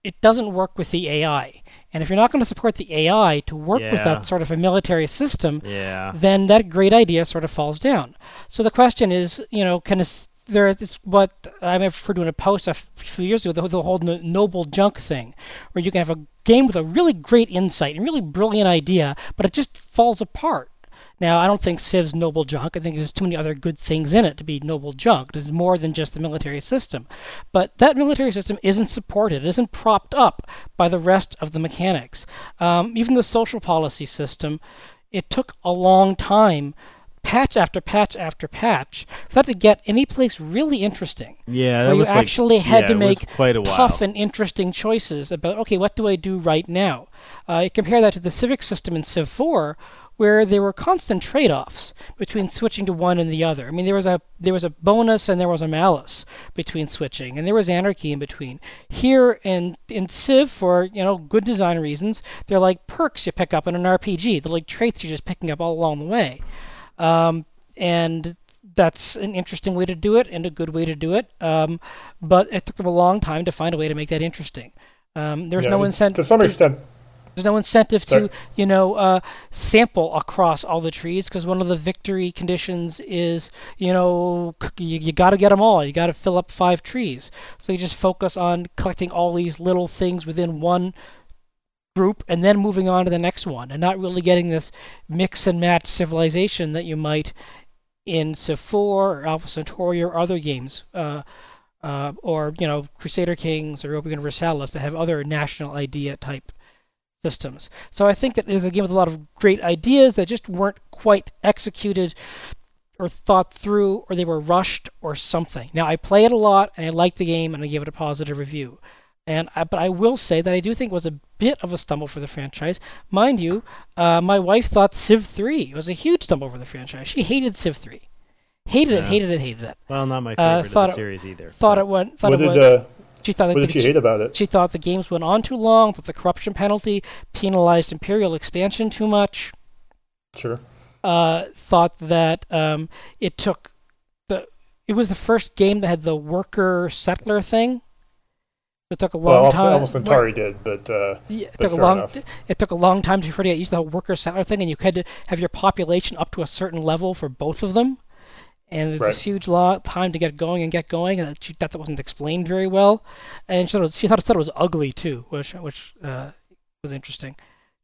it doesn't work with the AI. And if you're not going to support the AI to work yeah. with that sort of a military system, yeah. then that great idea sort of falls down. So the question is, you know, can a, there it's what I referred to in a post a few years ago, the, the whole noble junk thing, where you can have a game with a really great insight and really brilliant idea, but it just falls apart. Now, I don't think Civ's noble junk. I think there's too many other good things in it to be noble junk. There's more than just the military system. But that military system isn't supported, it isn't propped up by the rest of the mechanics. Um, even the social policy system, it took a long time patch after patch after patch for that to get any place really interesting. Yeah, that where was you like, actually had yeah, to make quite a tough and interesting choices about okay, what do I do right now? Uh, compare that to the civic system in Civ 4, where there were constant trade-offs between switching to one and the other. I mean, there was a there was a bonus and there was a malus between switching, and there was anarchy in between. Here in in Civ, for you know good design reasons, they're like perks you pick up in an RPG. They're like traits you're just picking up all along the way, um, and that's an interesting way to do it and a good way to do it. Um, but it took them a long time to find a way to make that interesting. Um, there's yeah, no incentive to some extent there's no incentive Sorry. to, you know, uh, sample across all the trees because one of the victory conditions is, you know, you, you got to get them all. You got to fill up five trees. So you just focus on collecting all these little things within one group and then moving on to the next one and not really getting this mix and match civilization that you might in Civ 4 or Alpha Centauri or other games. Uh, uh, or you know Crusader Kings or Europa Universalis that have other national idea type systems. So I think that it is a game with a lot of great ideas that just weren't quite executed or thought through or they were rushed or something. Now I play it a lot and I like the game and I give it a positive review. And I, but I will say that I do think it was a bit of a stumble for the franchise. Mind you, uh, my wife thought Civ 3 was a huge stumble for the franchise. She hated Civ 3. Hated yeah. it, hated it, hated it. Well, not my uh, favorite uh, of the series either. Thought it went. Thought what it did, went, uh, she thought what did she, she hate about it? She thought the games went on too long, that the corruption penalty penalized Imperial expansion too much. Sure. Uh, thought that um, it took the it was the first game that had the worker settler thing. It took a long well, time. Well, Centauri did, but, uh, yeah, it but took a long. Enough. It took a long time to get used to the whole worker settler thing, and you had to have your population up to a certain level for both of them and it's right. this huge lot time to get going and get going, and she thought that wasn't explained very well, and she thought, it was, she thought, thought it was ugly too, which which uh, was interesting.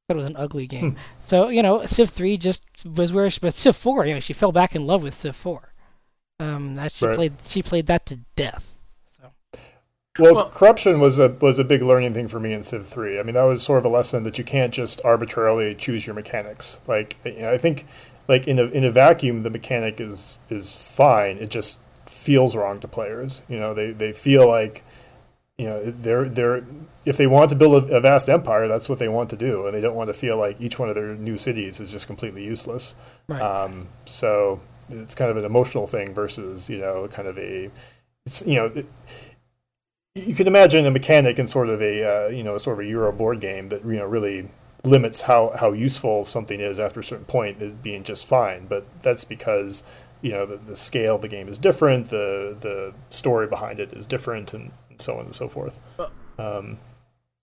That was an ugly game. so you know, Civ three just was where, she, but Civ four, you know, she fell back in love with Civ four. Um, that she Right. played, she played that to death. Well, Well- corruption was a was a big learning thing for me in Civ three. I mean, that was sort of a lesson that you can't just arbitrarily choose your mechanics. Like, you know, I think, like in a in a vacuum, the mechanic is is fine. It just feels wrong to players. You know, they they feel like, you know, they're they're if they want to build a, a vast empire, that's what they want to do, and they don't want to feel like each one of their new cities is just completely useless. right. Um, so it's kind of an emotional thing versus, you know, kind of a, it's, you know, it, you can imagine a mechanic in sort of a, uh, you know, sort of a Euro board game that, you know, really limits how, how useful something is after a certain point as being just fine. But that's because, you know, the, the scale of the game is different, the, the story behind it is different, and, and so on and so forth. Um,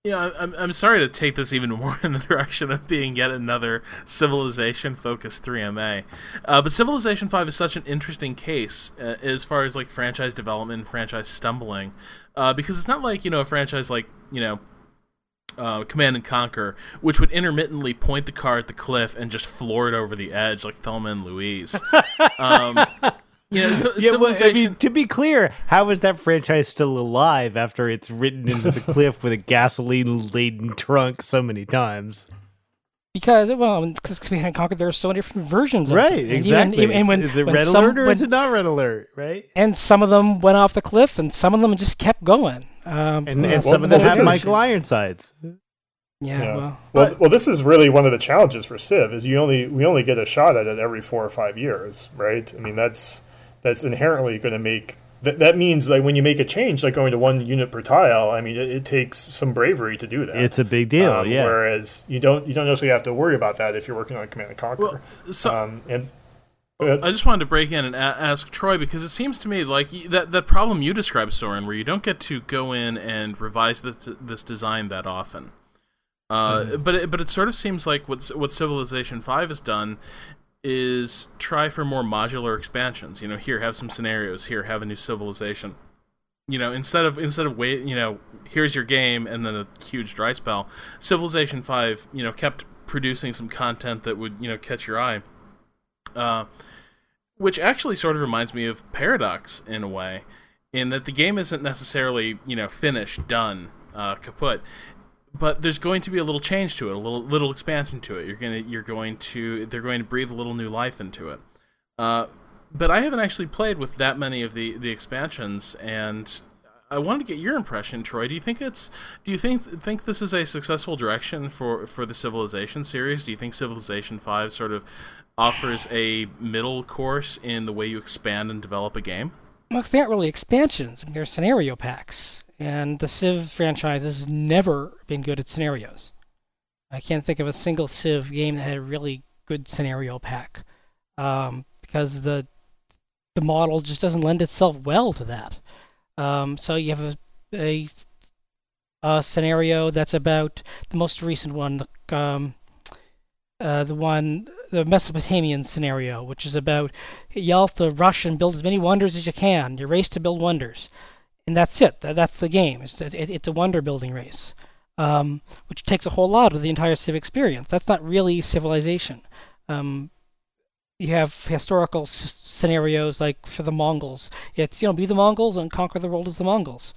You know, I'm I'm sorry to take this even more in the direction of being yet another Civilization focused 3MA, uh, but Civilization 5 is such an interesting case uh, as far as like franchise development, and franchise stumbling, uh, because it's not like you know a franchise like you know. Uh, Command and Conquer, which would intermittently point the car at the cliff and just floor it over the edge like Thelma and Louise. um, you know, so, Yeah, well, I mean, to be clear, how is that franchise still alive after it's ridden into the cliff with a gasoline laden trunk so many times? because well, because Command and Conquer, there are so many different versions. of Right, it. And even- exactly. even- and when- is it when red some- alert or when- is it not red alert? Right? And some of them went off the cliff, and some of them just kept going. Um, And, uh, and some some of them them this have Michael Ironsides. Yeah, Yeah. well, Well, well, this is really one of the challenges for Civ is you only we only get a shot at it every four or five years, right? I mean that's that's inherently going to make that that means like when you make a change, like going to one unit per tile. I mean, it, it takes some bravery to do that. It's a big deal, Um, yeah. Whereas you don't you don't necessarily have to worry about that if you're working on Command and Conquer. well, so, um, and. I just wanted to break in and a- ask Troy because it seems to me like y- that that problem you described, Soren, where you don't get to go in and revise this this design that often. Uh, But it, but it sort of seems like what what Civilization Five has done is try for more modular expansions. You know, here have some scenarios. Here have a new civilization. You know, instead of instead of wait, you know, here's your game and then a huge dry spell. Civilization Five, you know, kept producing some content that would you know catch your eye. Uh, which actually sort of reminds me of Paradox in a way, in that the game isn't necessarily you know finished, done, uh, kaput, but there's going to be a little change to it, a little little expansion to it. You're gonna you're going to they're going to breathe a little new life into it. Uh, but I haven't actually played with that many of the the expansions, and I wanted to get your impression, Troy. Do you think it's do you think think this is a successful direction for for the Civilization series? Do you think Civilization Five sort of offers a middle course in the way you expand and develop a game? Well, they aren't really expansions. They're scenario packs. And the Civ franchise has never been good at scenarios. I can't think of a single Civ game that had a really good scenario pack. Um, because the the model just doesn't lend itself well to that. Um, so you have a, a, a scenario that's about the most recent one, the, um, uh, the one, the Mesopotamian scenario, which is about to rush and build as many wonders as you can. You race to build wonders, and that's it. That, that's the game. It's it, it's a wonder building race, um, which takes a whole lot of the entire Civ experience. That's not really civilization. Um, you have historical s- scenarios like for the Mongols. It's you know be the Mongols and conquer the world as the Mongols.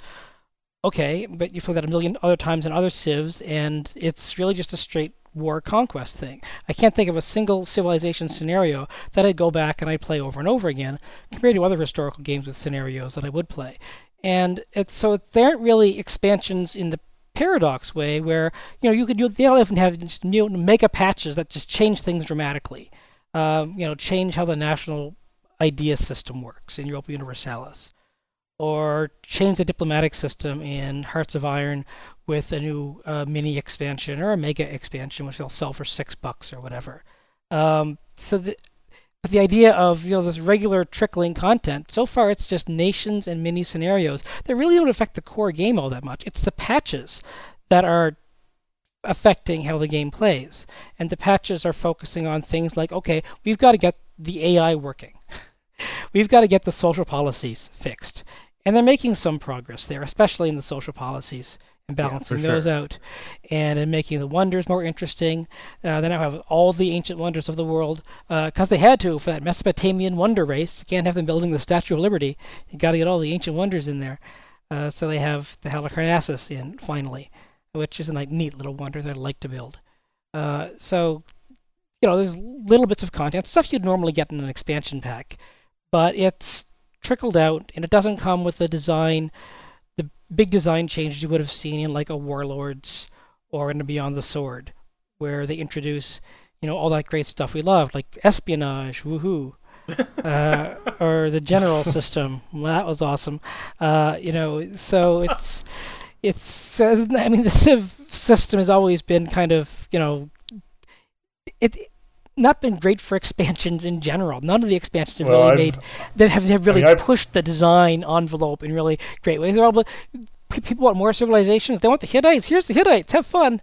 Okay, but you've played that a million other times in other civs, and it's really just a straight war conquest thing. I can't think of a single civilization scenario that I'd go back and I'd play over and over again compared to other historical games with scenarios that I would play. And it's so they aren't really expansions in the paradox way where you know you could you, they often have just new mega patches that just change things dramatically. Um, you know, change how the national idea system works in Europa Universalis, or change the diplomatic system in Hearts of Iron with a new uh, mini expansion or a mega expansion, which they'll sell for six bucks or whatever. Um, so the but the idea of you know this regular trickling content, so far it's just nations and mini scenarios that really don't affect the core game all that much. It's the patches that are affecting how the game plays, and the patches are focusing on things like okay, we've got to get the AI working, we've got to get the social policies fixed, and they're making some progress there, especially in the social policies and balancing for those sure. out, and in making the wonders more interesting. Uh, they now have all the ancient wonders of the world because they had to for that Mesopotamian wonder race. You can't have them building the Statue of Liberty. You got to get all the ancient wonders in there. Uh, so they have the Halicarnassus in finally, which is a like, neat little wonder that I'd like to build. Uh, so you know, there's little bits of content, stuff you'd normally get in an expansion pack, but it's trickled out and it doesn't come with the design, the big design changes you would have seen in like a Warlords or in a Beyond the Sword, where they introduce, you know, all that great stuff we loved, like espionage, woohoo. uh, or the general system. Well, that was awesome. Uh, you know, so it's it's. Uh, I mean, the Civ system has always been kind of you know, it not been great for expansions in general. None of the expansions have Well, really I've- made that have, have really I've- pushed the design envelope in really great ways. They're all, but people want more civilizations. They want the Hittites. Here's the Hittites. Have fun.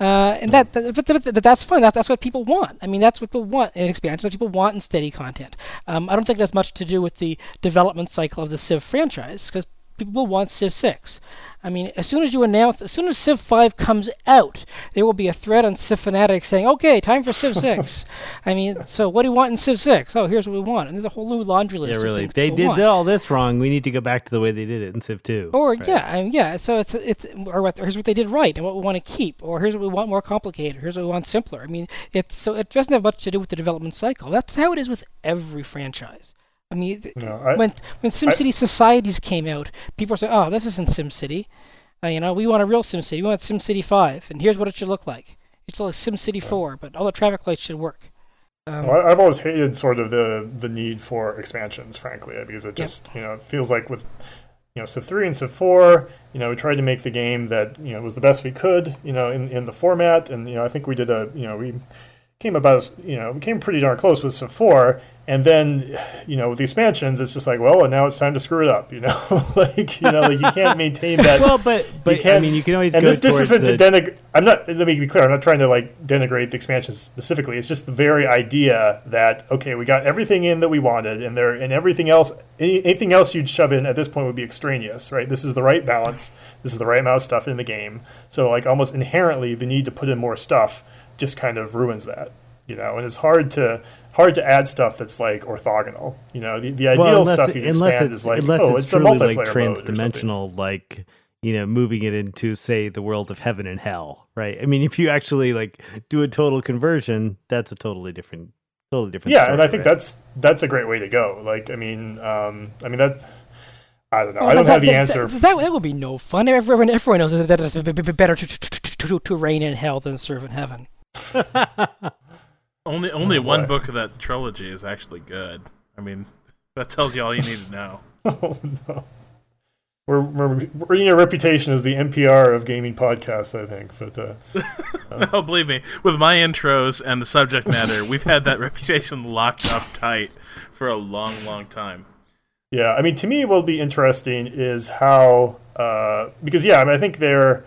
Uh, and that, that but, but, but that's fun. That, that's what people want. I mean, that's what people want in expansions. What people want in steady content. Um, I don't think it has much to do with the development cycle of the Civ franchise because people want Civ 6. I mean, as soon as you announce, as soon as Civ 5 comes out, there will be a thread on Civ Fanatics saying, okay, time for Civ 6. I mean, so what do you want in Civ 6? Oh, here's what we want. And there's a whole new laundry list. Yeah, really. They did want. all this wrong. We need to go back to the way they did it in Civ 2. Or Right. yeah, I mean, yeah. So it's it's or what, here's what they did right and what we want to keep, or here's what we want more complicated, here's what we want simpler. I mean, it's so it doesn't have much to do with the development cycle. That's how it is with every franchise. I mean, No, I, when when SimCity Societies came out, people were saying, "Oh, this isn't SimCity." Uh, you know, we want a real SimCity. We want SimCity Five, and here's what it should look like. It should look like SimCity Four, but all the traffic lights should work. Um, Well, I- I've always hated sort of the the need for expansions, frankly, because it just you know it feels like with you know Civ three and Civ four, you know we tried to make the game that you know was the best we could, you know in in the format, and you know I think we did a you know we came about as- you know we came pretty darn close with Civ four, and then you know with the expansions it's just like well and now it's time to screw it up, you know like you know like you can't maintain that. Well, but but I mean, you can always and this, this isn't the, to denigrate. I'm not. Let me be clear. I'm not trying to like denigrate the expansions specifically. It's just the very idea that okay, we got everything in that we wanted, and there and everything else, any, anything else you'd shove in at this point would be extraneous, right? This is the right balance. This is the right amount of stuff in the game. So like almost inherently, the need to put in more stuff just kind of ruins that, you know. And it's hard to hard to add stuff that's like orthogonal. You know, the, the ideal well, unless, stuff it- you unless expand it's is like unless oh, it's, it's, a truly multiplayer like mode or something. trans-dimensional, like you know, moving it into say the world of heaven and hell, right? I mean, if you actually like do a total conversion, that's a totally different, totally different. yeah story, and i think right? that's that's a great way to go like i mean um i mean that i don't know Well, i don't that, have the that, answer That, that, that would be no fun. Everyone, everyone knows that it's better to, to, to, to reign in hell than serve in heaven. Only only Oh, one book of that trilogy is actually good. I mean, that tells you all you need to know. oh, no. we're, we're we're in a reputation as the npr of gaming podcasts i think but uh oh, believe me, with my intros and the subject matter, we've had that reputation locked up tight for a long, long time. Yeah, I mean, to me, what'll be interesting is how uh, because yeah, I mean, I think they're.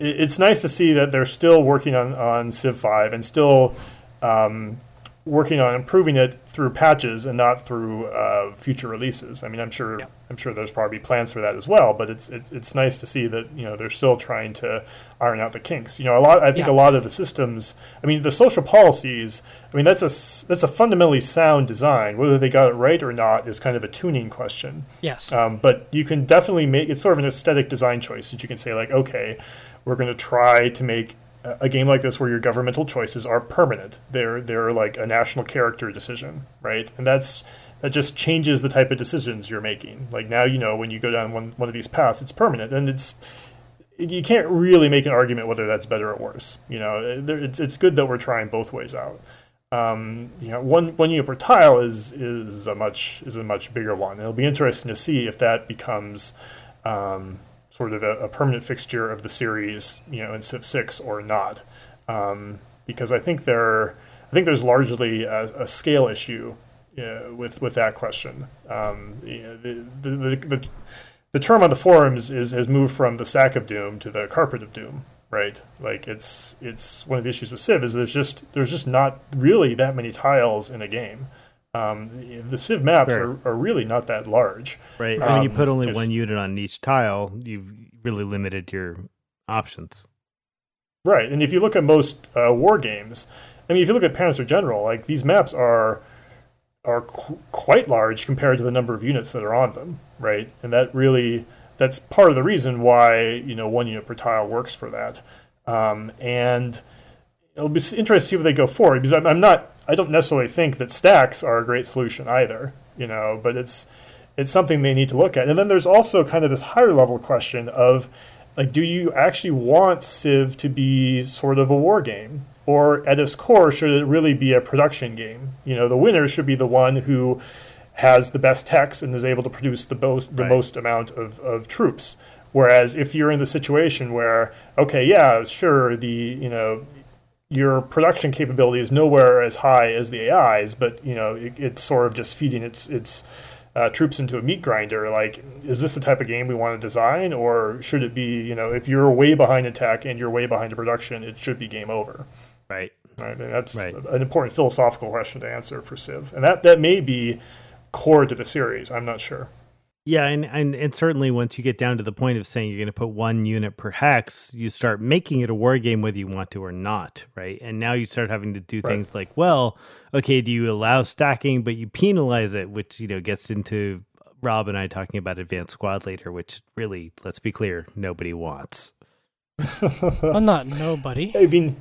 It's nice to see that they're still working on on Civ Five and still um, working on improving it through patches and not through uh, future releases. I mean, I'm sure I'm sure there's probably plans for that as well, but it's it's it's nice to see that you know they're still trying to iron out the kinks. You know, a lot. I think Yeah. a lot of the systems. I mean, the social policies. I mean, that's a that's a fundamentally sound design. Whether they got it right or not is kind of a tuning question. Yes. Um, but you can definitely make it's sort of an aesthetic design choice that you can say like, okay, we're going to try to make a game like this where your governmental choices are permanent. They're they're like a national character decision, right? And that's that just changes the type of decisions you're making. Like now you know when you go down one one of these paths, it's permanent, and it's you can't really make an argument whether that's better or worse. You know, it's it's good that we're trying both ways out. Um, you know, one one unit per tile is is a much is a much bigger one. It'll be interesting to see if that becomes um, sort of a, a permanent fixture of the series, you know, in Civ Six or not, um, because I think there I think there's largely a, a scale issue uh, with with that question. Um, you know, the, the, the, the term on the forums is has moved from the stack of doom to the carpet of doom right? Like it's it's one of the issues with civ is there's just there's just not really that many tiles in a game Um, the Civ maps Sure. are, are really not that large. Right. And when you Um, put only one unit on each tile, you've really limited your options. Right, and if you look at most uh, war games, I mean, if you look at Panzer General, like these maps are are qu- quite large compared to the number of units that are on them, right? And that really that's part of the reason why you know one unit per tile works for that. Um, and it'll be interesting to see what they go for because I'm, I'm not I don't necessarily think that stacks are a great solution either, you know, but it's it's something they need to look at. And then there's also kind of this higher level question of like do you actually want Civ to be sort of a war game? Or at its core, should it really be a production game? You know, the winner should be the one who has the best techs and is able to produce the most the Right. most amount of, of troops. Whereas if you're in the situation where, okay, yeah, sure, the you know your production capability is nowhere as high as the AI's, but you know it, it's sort of just feeding its its uh, troops into a meat grinder. Like, is this the type of game we want to design, or should it be you know if you're way behind attack and you're way behind the production, it should be game over. Right. Right, and that's Right. an important philosophical question to answer for Civ, and that that may be core to the series. I'm not sure. Yeah, and, and and certainly once you get down to the point of saying you're going to put one unit per hex, you start making it a war game whether you want to or not, right? And now you start having to do Right. things like, well, okay, do you allow stacking, but you penalize it, which you know gets into Rob and I talking about Advanced Squad Leader, which really, let's be clear, nobody wants. well, not nobody. I mean,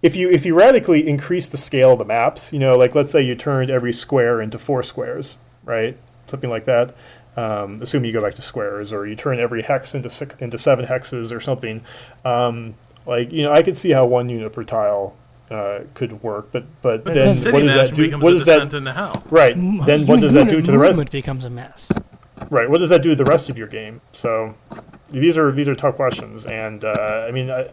if you if you radically increase the scale of the maps, you know, like let's say you turned every square into four squares, right? Something like that. Um, assuming you go back to squares, or you turn every hex into six, into seven hexes or something. Um, like you know, I could see how one unit per tile uh, could work, but but But then then what does that do? What does that descent into hell. right? M- Then what does that do to the rest? movement becomes a mess. Right. What does that do to the rest of your game? So these are these are tough questions, and uh, I mean, I,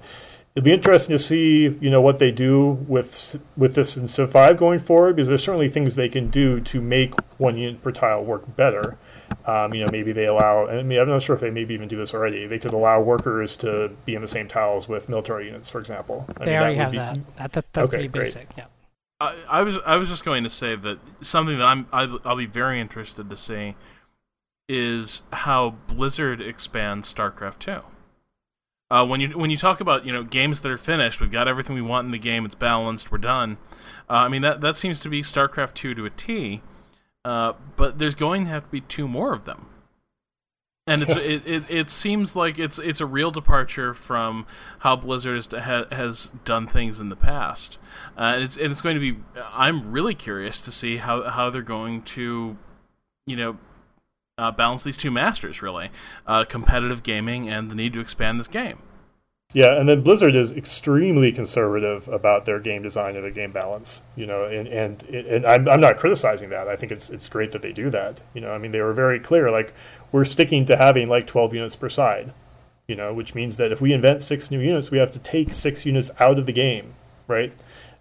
it'll be interesting to see you know what they do with with this in Civ Five going forward, because there's certainly things they can do to make one unit per tile work better. Um, you know, maybe they allow. I mean, I'm not sure if they maybe even do this already. They could allow workers to be in the same tiles with military units, for example. I They mean, already would have be- that. that, that that's Okay, pretty great. basic. Yeah. I, I was I was just going to say that something that I'm I'll, I'll be very interested to see is how Blizzard expands StarCraft 2. Uh, when you when you talk about you know games that are finished, we've got everything we want in the game. It's balanced. We're done. Uh, I mean that that seems to be StarCraft 2 to a T. Uh, but there's going to have to be two more of them. And it's it, it, it seems like it's it's a real departure from how Blizzard has, ha, has done things in the past. Uh, and it's and it's going to be. I'm really curious to see how how they're going to, you know, uh, balance these two masters. Really, uh, competitive gaming and the need to expand this game. Yeah, and then Blizzard is extremely conservative about their game design and their game balance. You know, and and and I'm, I'm not criticizing that. I think it's it's great that they do that. You know, I mean they were very clear. Like we're sticking to having like 12 units per side. You know, which means that if we invent six new units, we have to take six units out of the game, right?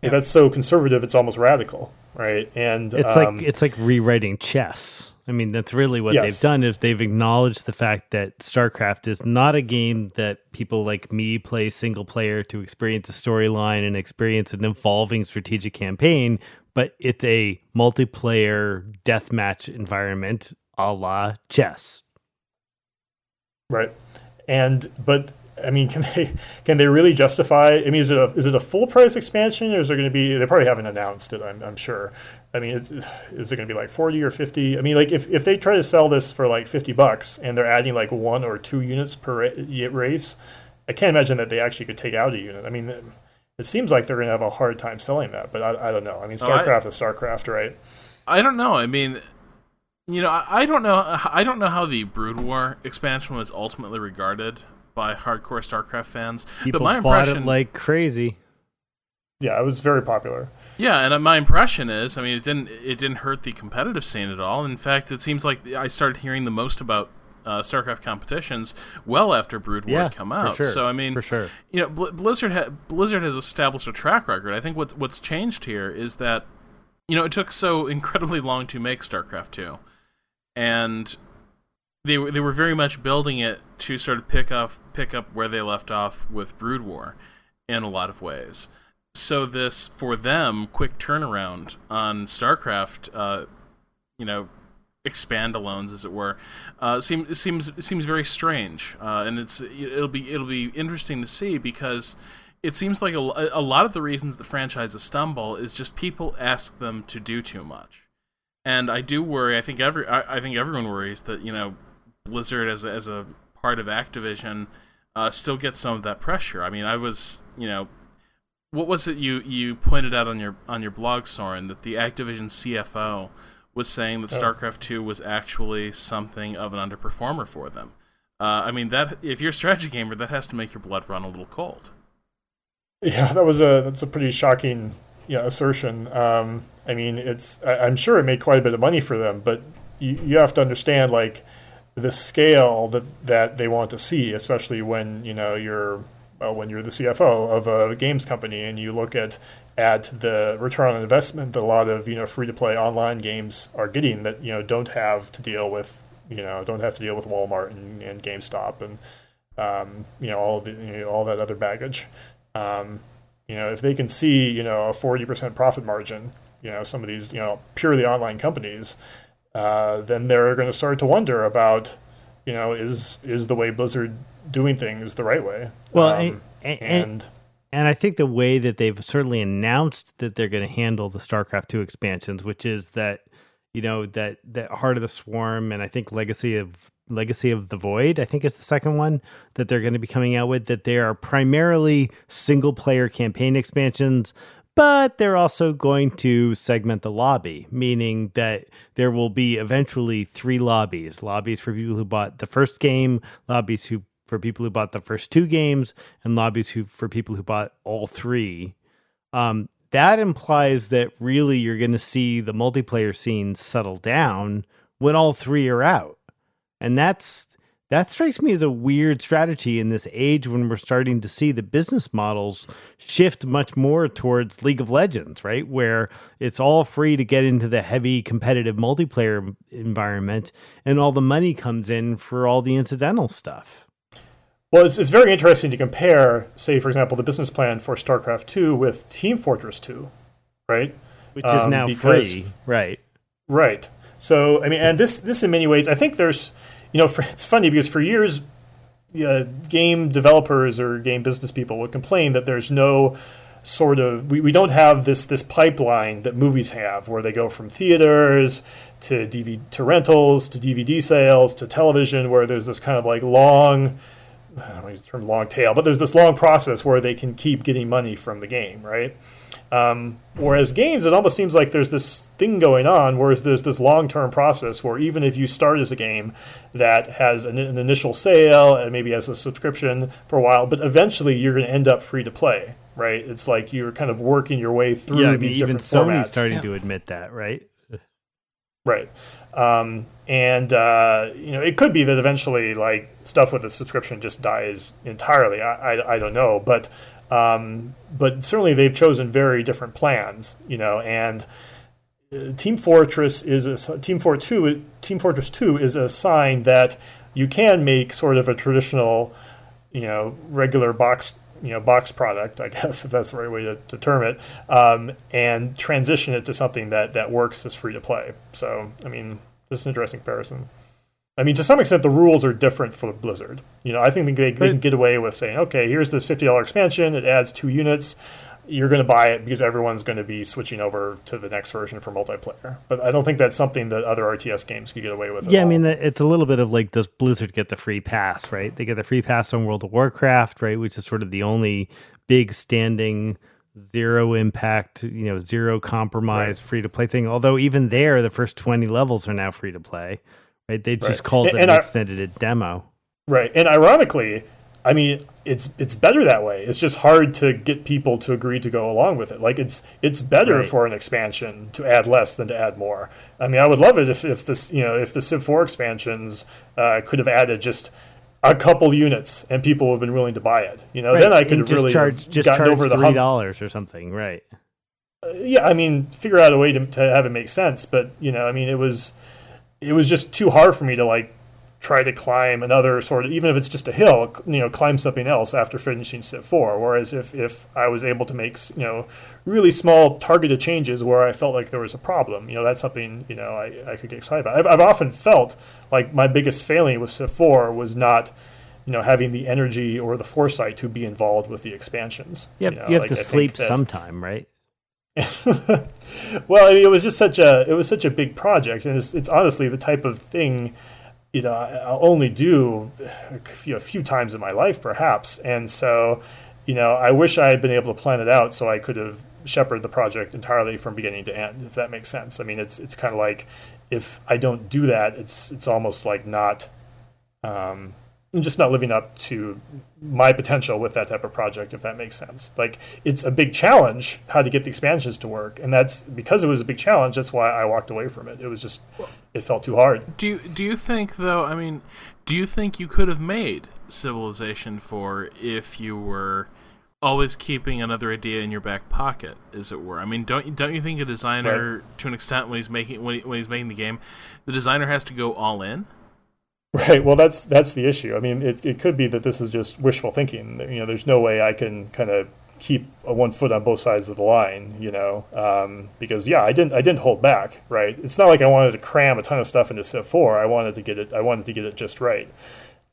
Yeah. That's so conservative, it's almost radical, right? And It's um, like it's like rewriting chess. I mean, that's really what Yes. they've done is they've acknowledged the fact that StarCraft is not a game that people like me play single player to experience a storyline and experience an evolving strategic campaign, but it's a multiplayer deathmatch environment a la chess. Right. And but I mean, can they can they really justify? I mean, is it a is it a full price expansion, or is there going to be? They probably haven't announced it. I'm, I'm sure. I mean, it's, is it going to be like forty or fifty? I mean, like if, if they try to sell this for like fifty bucks and they're adding like one or two units per race, I can't imagine that they actually could take out a unit. I mean, it, it seems like they're going to have a hard time selling that, but I, I don't know. I mean, Oh, I- StarCraft is StarCraft, right? I don't know. I mean, you know, I, I don't know. I don't know how the Brood War expansion was ultimately regarded by hardcore StarCraft fans. People but my bought impression, it like crazy. Yeah, it was very popular. Yeah, and uh, my impression is, I mean, it didn't it didn't hurt the competitive scene at all. In fact, it seems like I started hearing the most about uh, StarCraft competitions well after Brood War Yeah, had come for out. sure, So I mean, for sure. you know, Bl- Blizzard ha- Blizzard has established a track record. I think what what's changed here is that you know it took so incredibly long to make StarCraft two, and they were they were very much building it to sort of pick up pick up where they left off with Brood War, in a lot of ways. So this for them quick turnaround on StarCraft uh, you know expandalones, as it were, uh, seem, seems seems very strange, uh, and it's it'll be it'll be interesting to see because it seems like a, a lot of the reasons the franchises stumble is just people ask them to do too much, and I do worry. I think every I, I think everyone worries that you know Blizzard as a, as a part of Activision uh, still gets some of that pressure. I mean, I was you know what was it you you pointed out on your on your blog, Soren, that the Activision CFO was saying that oh. StarCraft Two was actually something of an underperformer for them. Uh, I mean, that if you're a strategy gamer, that has to make your blood run a little cold. Yeah, that was a that's a pretty shocking yeah assertion. Um, I mean, it's I, am sure it made quite a bit of money for them, but you you have to understand like the scale that that they want to see, especially when you know you're well, when you're the CFO of a games company and you look at at the return on investment that a lot of you know free to play online games are getting that you know don't have to deal with you know don't have to deal with Walmart and, and GameStop and um, you know all the you know, all that other baggage. Um, you know if they can see you know a forty percent profit margin, you know some of these you know purely online companies, uh, then they're going to start to wonder about you know is is the way Blizzard doing things the right way. Well, um, and, and and I think the way that they've certainly announced that they're going to handle the StarCraft 2 expansions, which is that you know that that Heart of the Swarm and I think Legacy of Legacy of the Void, I think is the second one that they're going to be coming out with that they are primarily single player campaign expansions, but they're also going to segment the lobby, meaning that there will be eventually three lobbies lobbies for people who bought the first game, lobbies who for people who bought the first two games and lobbies who for people who bought all three. Um, that implies that really you're going to see the multiplayer scene settle down when all three are out, and that's that strikes me as a weird strategy in this age when we're starting to see the business models shift much more towards League of Legends, right? Where it's all free to get into the heavy competitive multiplayer environment and all the money comes in for all the incidental stuff. Well, it's, it's very interesting to compare, say, for example, the business plan for StarCraft 2 with Team Fortress 2, right? Which is um, now because, free, right? Right. So, I mean, and this, this in many ways, I think there's, you know, for, it's funny because for years, uh, game developers or game business people would complain that there's no sort of we, we don't have this this pipeline that movies have where they go from theaters to DVD to rentals to DVD sales to television where there's this kind of like long I don't know use the term long tail, but there's this long process where they can keep getting money from the game, right? Um, whereas games, it almost seems like there's this thing going on, whereas there's this long-term process where even if you start as a game that has an, an initial sale and maybe has a subscription for a while, but eventually you're going to end up free to play, right? It's like you're kind of working your way through yeah, these even different Sony's formats. starting yeah. to admit that, right? Right. Um, and uh, you know, it could be that eventually, like stuff with a subscription just dies entirely. I, I, I don't know, but um, but certainly they've chosen very different plans. You know, and uh, Team Fortress is a, Team Fort Two. Team Fortress Two is a sign that you can make sort of a traditional, you know, regular box you know box product, I guess if that's the right way to, to term it, um, and transition it to something that that works as free to play. So I mean, just an interesting comparison. I mean, to some extent, the rules are different for Blizzard. You know, I think they, they can get away with saying, okay, here's this fifty dollar expansion. It adds two units. You're going to buy it because everyone's going to be switching over to the next version for multiplayer. But I don't think that's something that other RTS games could get away with. Yeah, I mean, it's a little bit of like, does Blizzard get the free pass? Right? They get the free pass on World of Warcraft, right? Which is sort of the only big standing zero impact, you know, zero compromise right. free to play thing. Although even there, the first twenty levels are now free to play. Right? They just right. called and, it and an extended demo. Right, and ironically, I mean, it's it's better that way. It's just hard to get people to agree to go along with it. Like it's it's better right. for an expansion to add less than to add more. I mean, I would love it if, if this you know if the Civ Four expansions uh, could have added just a couple units and people would have been willing to buy it. You know, right. then I could just really charge just charge over the three dollars or something, right? Uh, yeah, I mean, figure out a way to, to have it make sense. But you know, I mean, it was it was just too hard for me to like try to climb another sort of even if it's just a hill you know climb something else after finishing Civ 4 whereas if if i was able to make you know really small targeted changes where i felt like there was a problem you know that's something you know i, I could get excited about. I've, I've often felt like my biggest failing with Civ 4 was not you know having the energy or the foresight to be involved with the expansions. You you, know, you have like, to I sleep sometime right well, I mean, it was just such a it was such a big project, and it's, it's honestly the type of thing you know I'll only do a few, times in my life, perhaps. And so, you know, I wish I had been able to plan it out so I could have shepherded the project entirely from beginning to end, if that makes sense. I mean, it's it's kind of like if I don't do that, it's it's almost like not. Um, just not living up to my potential with that type of project, if that makes sense. Like it's a big challenge how to get the expansions to work, and that's because it was a big challenge. That's why I walked away from it. It was just it felt too hard. Do you, do you think though? I mean, do you think you could have made Civilization Four if you were always keeping another idea in your back pocket, as it were? I mean, don't you- don't you think a designer, to an extent, when he's making when, he, when he's making the game, the designer has to go all in? Right. Well, that's that's the issue. I mean, it, it could be that this is just wishful thinking. You know, there's no way I can kind of keep a one foot on both sides of the line. You know, um, because yeah, I didn't I didn't hold back. Right. It's not like I wanted to cram a ton of stuff into Civ Four. I wanted to get it. I wanted to get it just right.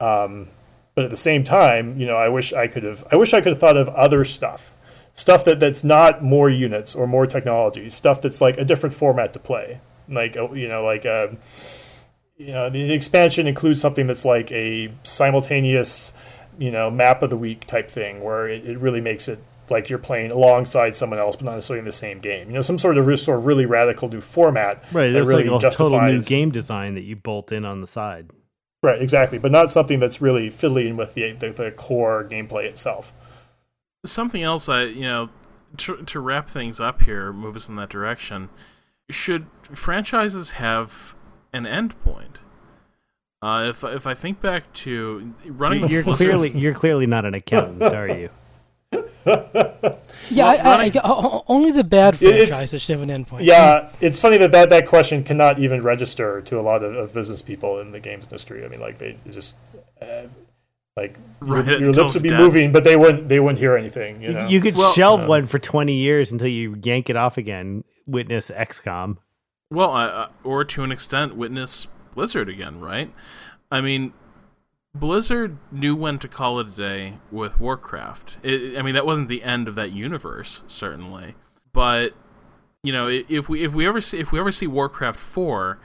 Um, but at the same time, you know, I wish I could have. I wish I could have thought of other stuff, stuff that that's not more units or more technology, stuff that's like a different format to play. Like uh, you know, like. Uh, you know, the expansion includes something that's like a simultaneous, you know, map of the week type thing, where it, it really makes it like you're playing alongside someone else, but not necessarily in the same game. You know, some sort of re- sort of really radical new format right that that's really like a justifies. total new game design that you bolt in on the side Right, exactly, but not something that's really fiddling with the the, the core gameplay itself. Something else, I you know, to, to wrap things up here, move us in that direction. Should franchises have an end point? Uh, if if I think back to running, you're Blizzard- clearly you're clearly not an accountant are you Yeah, I, I, running- I- o- only the bad It- it's- franchises should have an endpoint. Yeah, it's funny that, that that question cannot even register to a lot of, of business people in the games industry. I mean, like they just uh, like your, Right, your until lips would be dead. moving, but they wouldn't they wouldn't hear anything. You know, you could Well- shelve Um, one for 20 years until you yank it off again witness xcom Well, I, or to an extent, witness Blizzard again, right? I mean, Blizzard knew when to call it a day with Warcraft. It, I mean, that wasn't the end of that universe, certainly, but you know, if we if we ever see if we ever see Warcraft four,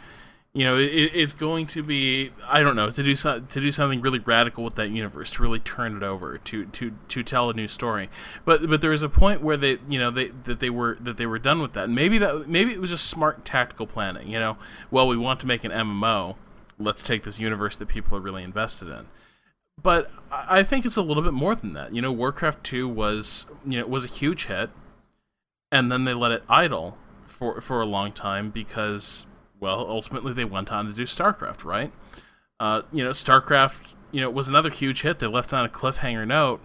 you know, it, it's going to be I don't know to do so, to do something really radical with that universe to really turn it over to to to tell a new story. But but there was a point where they you know they that they were that they were done with that. And maybe that maybe it was just smart tactical planning. You know, well we want to make an MMO, let's take this universe that people are really invested in. But I think it's a little bit more than that. You know, Warcraft two was you know was a huge hit, and then they let it idle for for a long time because well ultimately they went on to do StarCraft, right? Uh, you know, StarCraft you know was another huge hit. They left it on a cliffhanger note,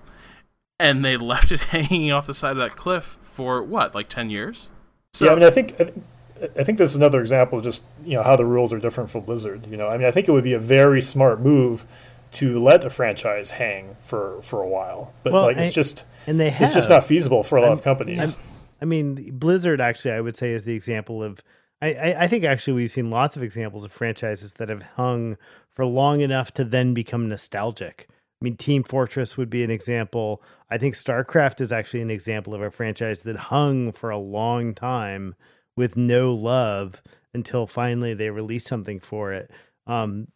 and they left it hanging off the side of that cliff for what like ten years. So yeah, I mean, I think I, th- I think this is another example of just you know how the rules are different for Blizzard. You know, I mean, I think it would be a very smart move to let a franchise hang for for a while, but Well, like I- it's just and they have it's just not feasible for a lot I'm- of companies. I'm- I mean, Blizzard actually, I would say, is the example of. I, I, I think actually we've seen lots of examples of franchises that have hung for long enough to then become nostalgic. I mean, Team Fortress would be an example. I think StarCraft is actually an example of a franchise that hung for a long time with no love until finally they released something for it. Um,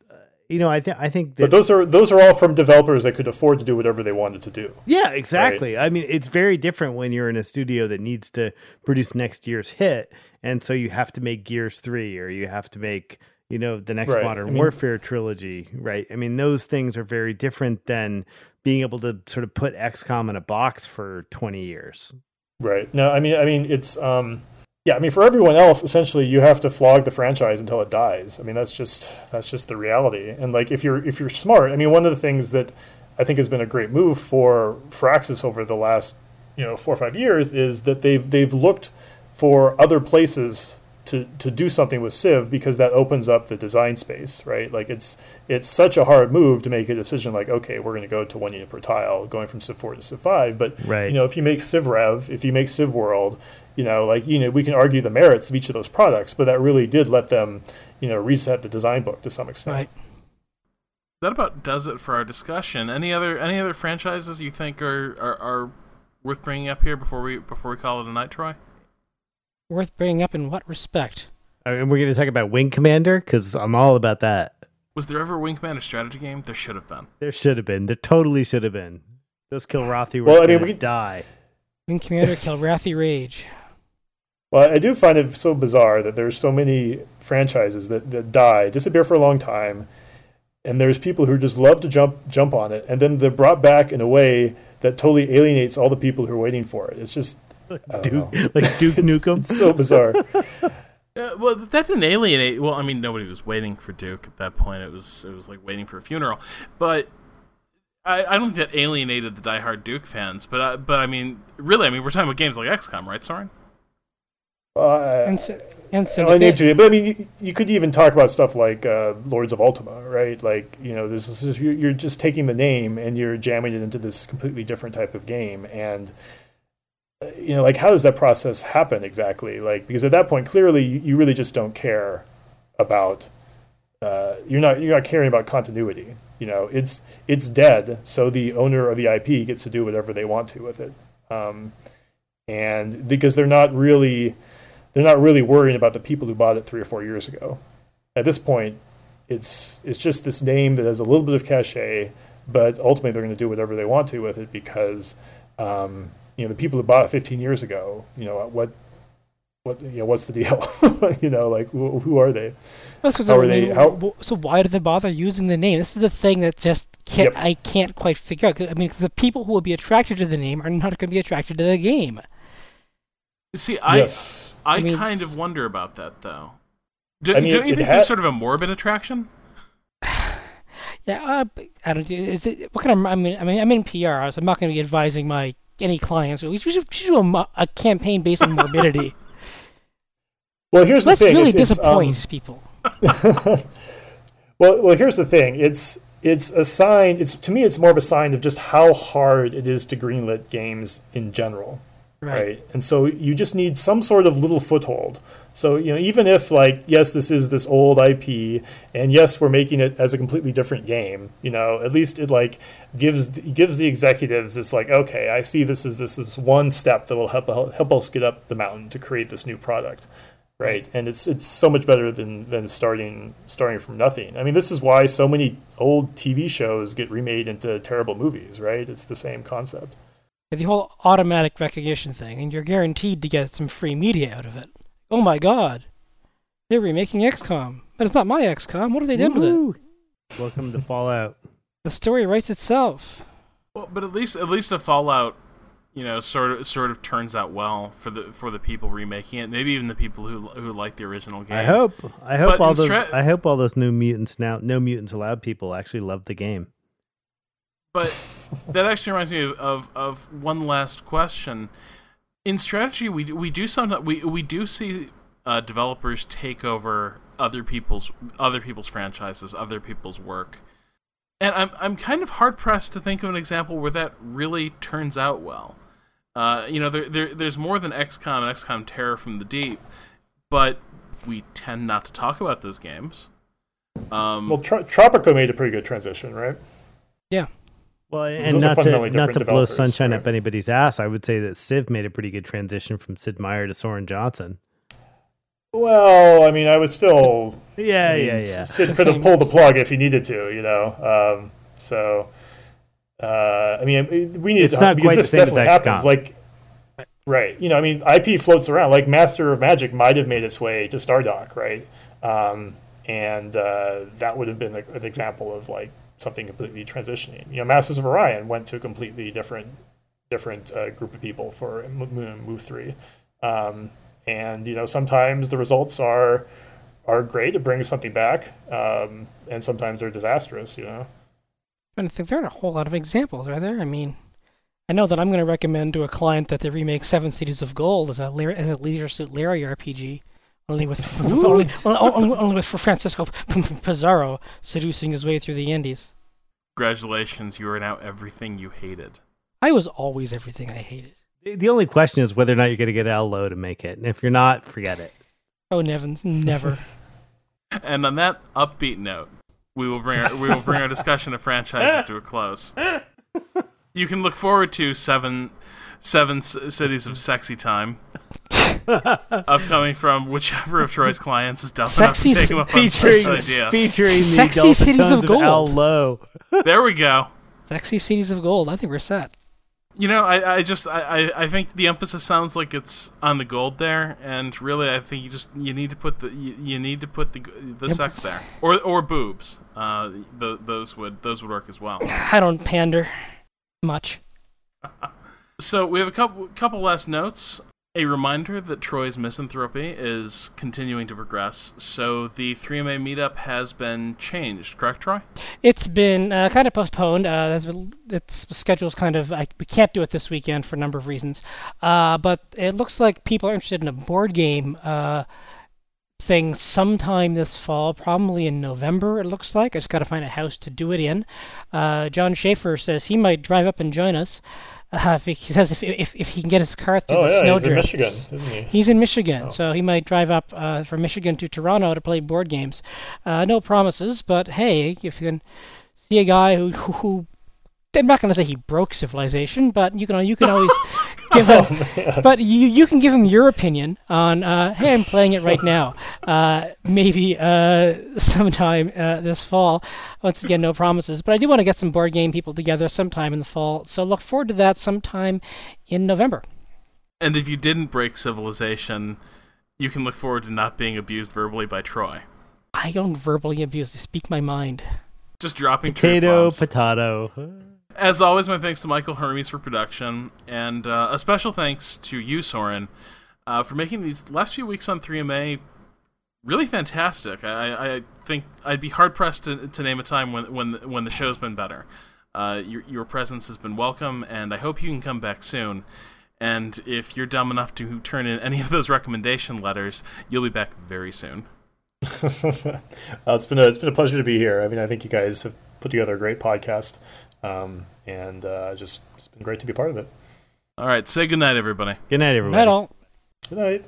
you know, I think I think that but those are those are all from developers that could afford to do whatever they wanted to do. Yeah, exactly. I mean, it's very different when you're in a studio that needs to produce next year's hit, and so you have to make Gears 3 or you have to make, you know, the next Right. Modern I mean- Warfare trilogy, right? I mean, those things are very different than being able to sort of put XCOM in a box for 20 years. Right. No, I mean, I mean, it's um, yeah. I mean, for everyone else, essentially, you have to flog the franchise until it dies. I mean, that's just that's just the reality. And like, if you're if you're smart, I mean, one of the things that I think has been a great move for Firaxis over the last you know four or five years is that they've they've looked for other places to to do something with Civ because that opens up the design space, right? Like it's it's such a hard move to make a decision like, okay, we're going to go to one unit per tile, going from Civ four to Civ five. But Right. you know, if you make Civ Rev, if you make Civ World, you know, like you know, we can argue the merits of each of those products, but that really did let them, you know, reset the design book to some extent. Right. That about does it for our discussion. Any other any other franchises you think are, are, are worth bringing up here before we before we call it a night, Troy? Worth bringing up in what respect? And we're going to talk about Wing Commander because I'm all about that. Was there ever a Wing Commander strategy game? There should have been. There should have been. There totally should have been. Those Kilrathi were Well, I going mean, we could- die. Wing Commander Kilrathi Rage. Well, I do find it so bizarre that there's so many franchises that, that die, disappear for a long time, and there's people who just love to jump jump on it, and then they're brought back in a way that totally alienates all the people who are waiting for it. It's just I don't Duke, know. like Duke Nukem. It's so bizarre. Uh, well, that didn't alienate. Well, I mean, nobody was waiting for Duke at that point. It was it was like waiting for a funeral. But I, I don't think that alienated the diehard Duke fans. But uh, but I mean, really, I mean, we're talking about games like XCOM, right, Soren? Uh, And, Sy- and I named Syndicate. but I mean, you, you could even talk about stuff like uh, Lords of Ultima, right? Like, you know, this is you're, you're just taking the name and you're jamming it into this completely different type of game, and you know, like, how does that process happen exactly? Like, because at that point, clearly, you, really just don't care about. Uh, you're not you're not caring about continuity. You know, it's it's dead, so the owner of the IP gets to do whatever they want to with it, um, and because they're not really they're not really worrying about the people who bought it three or four years ago. At this point, it's it's just this name that has a little bit of cachet, but ultimately they're going to do whatever they want to with it because um, you know the people who bought it 15 years ago, you know what what you know what's the deal? you know, like who, who are they? That's 'cause How are I they- how- So why do they bother using the name? This is the thing that just can't, Yep. I can't quite figure out I mean the people who will be attracted to the name are not going to be attracted to the game. See, I yes, I, I mean, kind of wonder about that though. Do, I mean, don't you think ha- there's sort of a morbid attraction? Yeah, uh, b- I don't. Is it what kind of? I mean, I mean, I'm in PR, so I'm not going to be advising my any clients. We should, we should do a, a campaign based on morbidity. well here's Let's the thing. really it's- it's, um, disappoint people. well, well, here's the thing. It's it's a sign. It's to me, it's more of a sign of just how hard it is to greenlit games in general. right? And so you just need some sort of little foothold. So you know, even if like yes, this is this old IP, and yes, we're making it as a completely different game. You know, at least it like gives gives the executives this like okay, I see this is this is one step that will help help us get up the mountain to create this new product. Right, and it's it's so much better than than starting starting from nothing. I mean, this is why so many old TV shows get remade into terrible movies. Right, it's the same concept. the whole automatic recognition thing, and you're guaranteed to get some free media out of it. Oh my god, they're remaking XCOM, but it's not my XCOM. What have they done with it? Welcome to Fallout. The story writes itself. Well, but at least at least a Fallout, you know, sort of sort of turns out well for the for the people remaking it. Maybe even the people who who like the original game. I hope. I hope But all those. stra- I hope all those new mutants now, no mutants allowed people actually love the game. But that actually reminds me of, of, of one last question. In strategy, we do- we do sometimes we we do see uh, developers take over other people's other people's franchises, other people's work, and I'm I'm kind of hard pressed to think of an example where that really turns out well. Uh, you know, there, there there's more than XCOM and XCOM Terror from the Deep, but we tend not to talk about those games. Um, Well, Tro- Tropico made a pretty good transition, right? Well, and not to not to blow sunshine right? up anybody's ass, I would say that Civ made a pretty good transition from Sid Meier to Soren Johnson. Well, I mean, I was still. Yeah, I mean, yeah, yeah. Sid could have pulled the plug if he needed to, you know. Um, so, uh, I mean, we need It's to, not because quite the this same as definitely happens. Like, right? You know, I mean, IP floats around. Like Master of Magic might have made its way to Stardock, right? Um, and uh, that would have been an example of like something completely transitioning. You know, Masters of Orion went to a completely different different uh, group of people for MOO, MOO Three. Um, and you know sometimes the results are are great it brings something back um, and sometimes they're disastrous you know I think there aren't a whole lot of examples, are there? I mean, I know that I'm going to recommend to a client that they remake Seven Cities of Gold as a, as a Leisure Suit Larry RPG, only with only, only, only with Francisco Pizarro seducing his way through the Indies. Congratulations, you are now everything you hated. I was always everything I hated. The- The only question is whether or not you're going to get Al Lowe to make it. And if you're not, forget it. Oh, Nevins, never. And on that upbeat note, we will bring our, we will bring our discussion of franchises to a close. You can look forward to seven seven c- cities of sexy time, upcoming from whichever of Troy's clients is dumb Sexy enough to c- take him up on this idea. featuring the Sexy Cities Tones of of Al Gold. Lowe. There we go. Sexy Cities of Gold. I think we're set. You know, I, I just I, I, I think the emphasis sounds like it's on the gold there, and really I think you just you need to put the you, you need to put the the Yep. sex there or or boobs. Uh, th- those would those would work as well. I don't pander much. So we have a couple couple last notes. A reminder that Troy's misanthropy is continuing to progress. So the 3MA meetup has been changed, correct, Troy? It's been uh, kind of postponed. Uh, been, its schedule's kind of I, we can't do it this weekend for a number of reasons. Uh, but it looks like people are interested in a board game uh, thing sometime this fall, probably in November. It looks like I just got to find a house to do it in. Uh, Jon Shafer says he might drive up and join us. Uh, if he, he says if, if if he can get his car through Oh the yeah, snow he's in. Michigan, isn't he? He's in Michigan, Oh. so he might drive up uh, from Michigan to Toronto to play board games. Uh, no promises, but hey, if you can see a guy who, who I'm not going to say he broke civilization, but you can you can always give him. But you you can give him your opinion on. Uh, hey, I'm playing it right now. Uh, maybe uh, sometime uh, this fall. Once again, no promises, but I do want to get some board game people together sometime in the fall. So look forward to that sometime in November. And if you didn't break civilization, you can look forward to not being abused verbally by Troy. I don't verbally abuse. I speak my mind. Just dropping truth Potato, bombs. potato. As always, my thanks to Michael Hermes for production, and uh, a special thanks to you, Soren, uh, for making these last few weeks on 3MA really fantastic. I, I think I'd be hard pressed to, to name a time when when when the show's been better. Uh, your your presence has been welcome, and I hope you can come back soon. And if you're dumb enough to turn in any of those recommendation letters, you'll be back very soon. uh, it's been a it's been a pleasure to be here. I mean, I think you guys have put together a great podcast, um, and uh, just it's been great to be part of it. All right, say goodnight, everybody. Good night, everybody. Night all. Good night.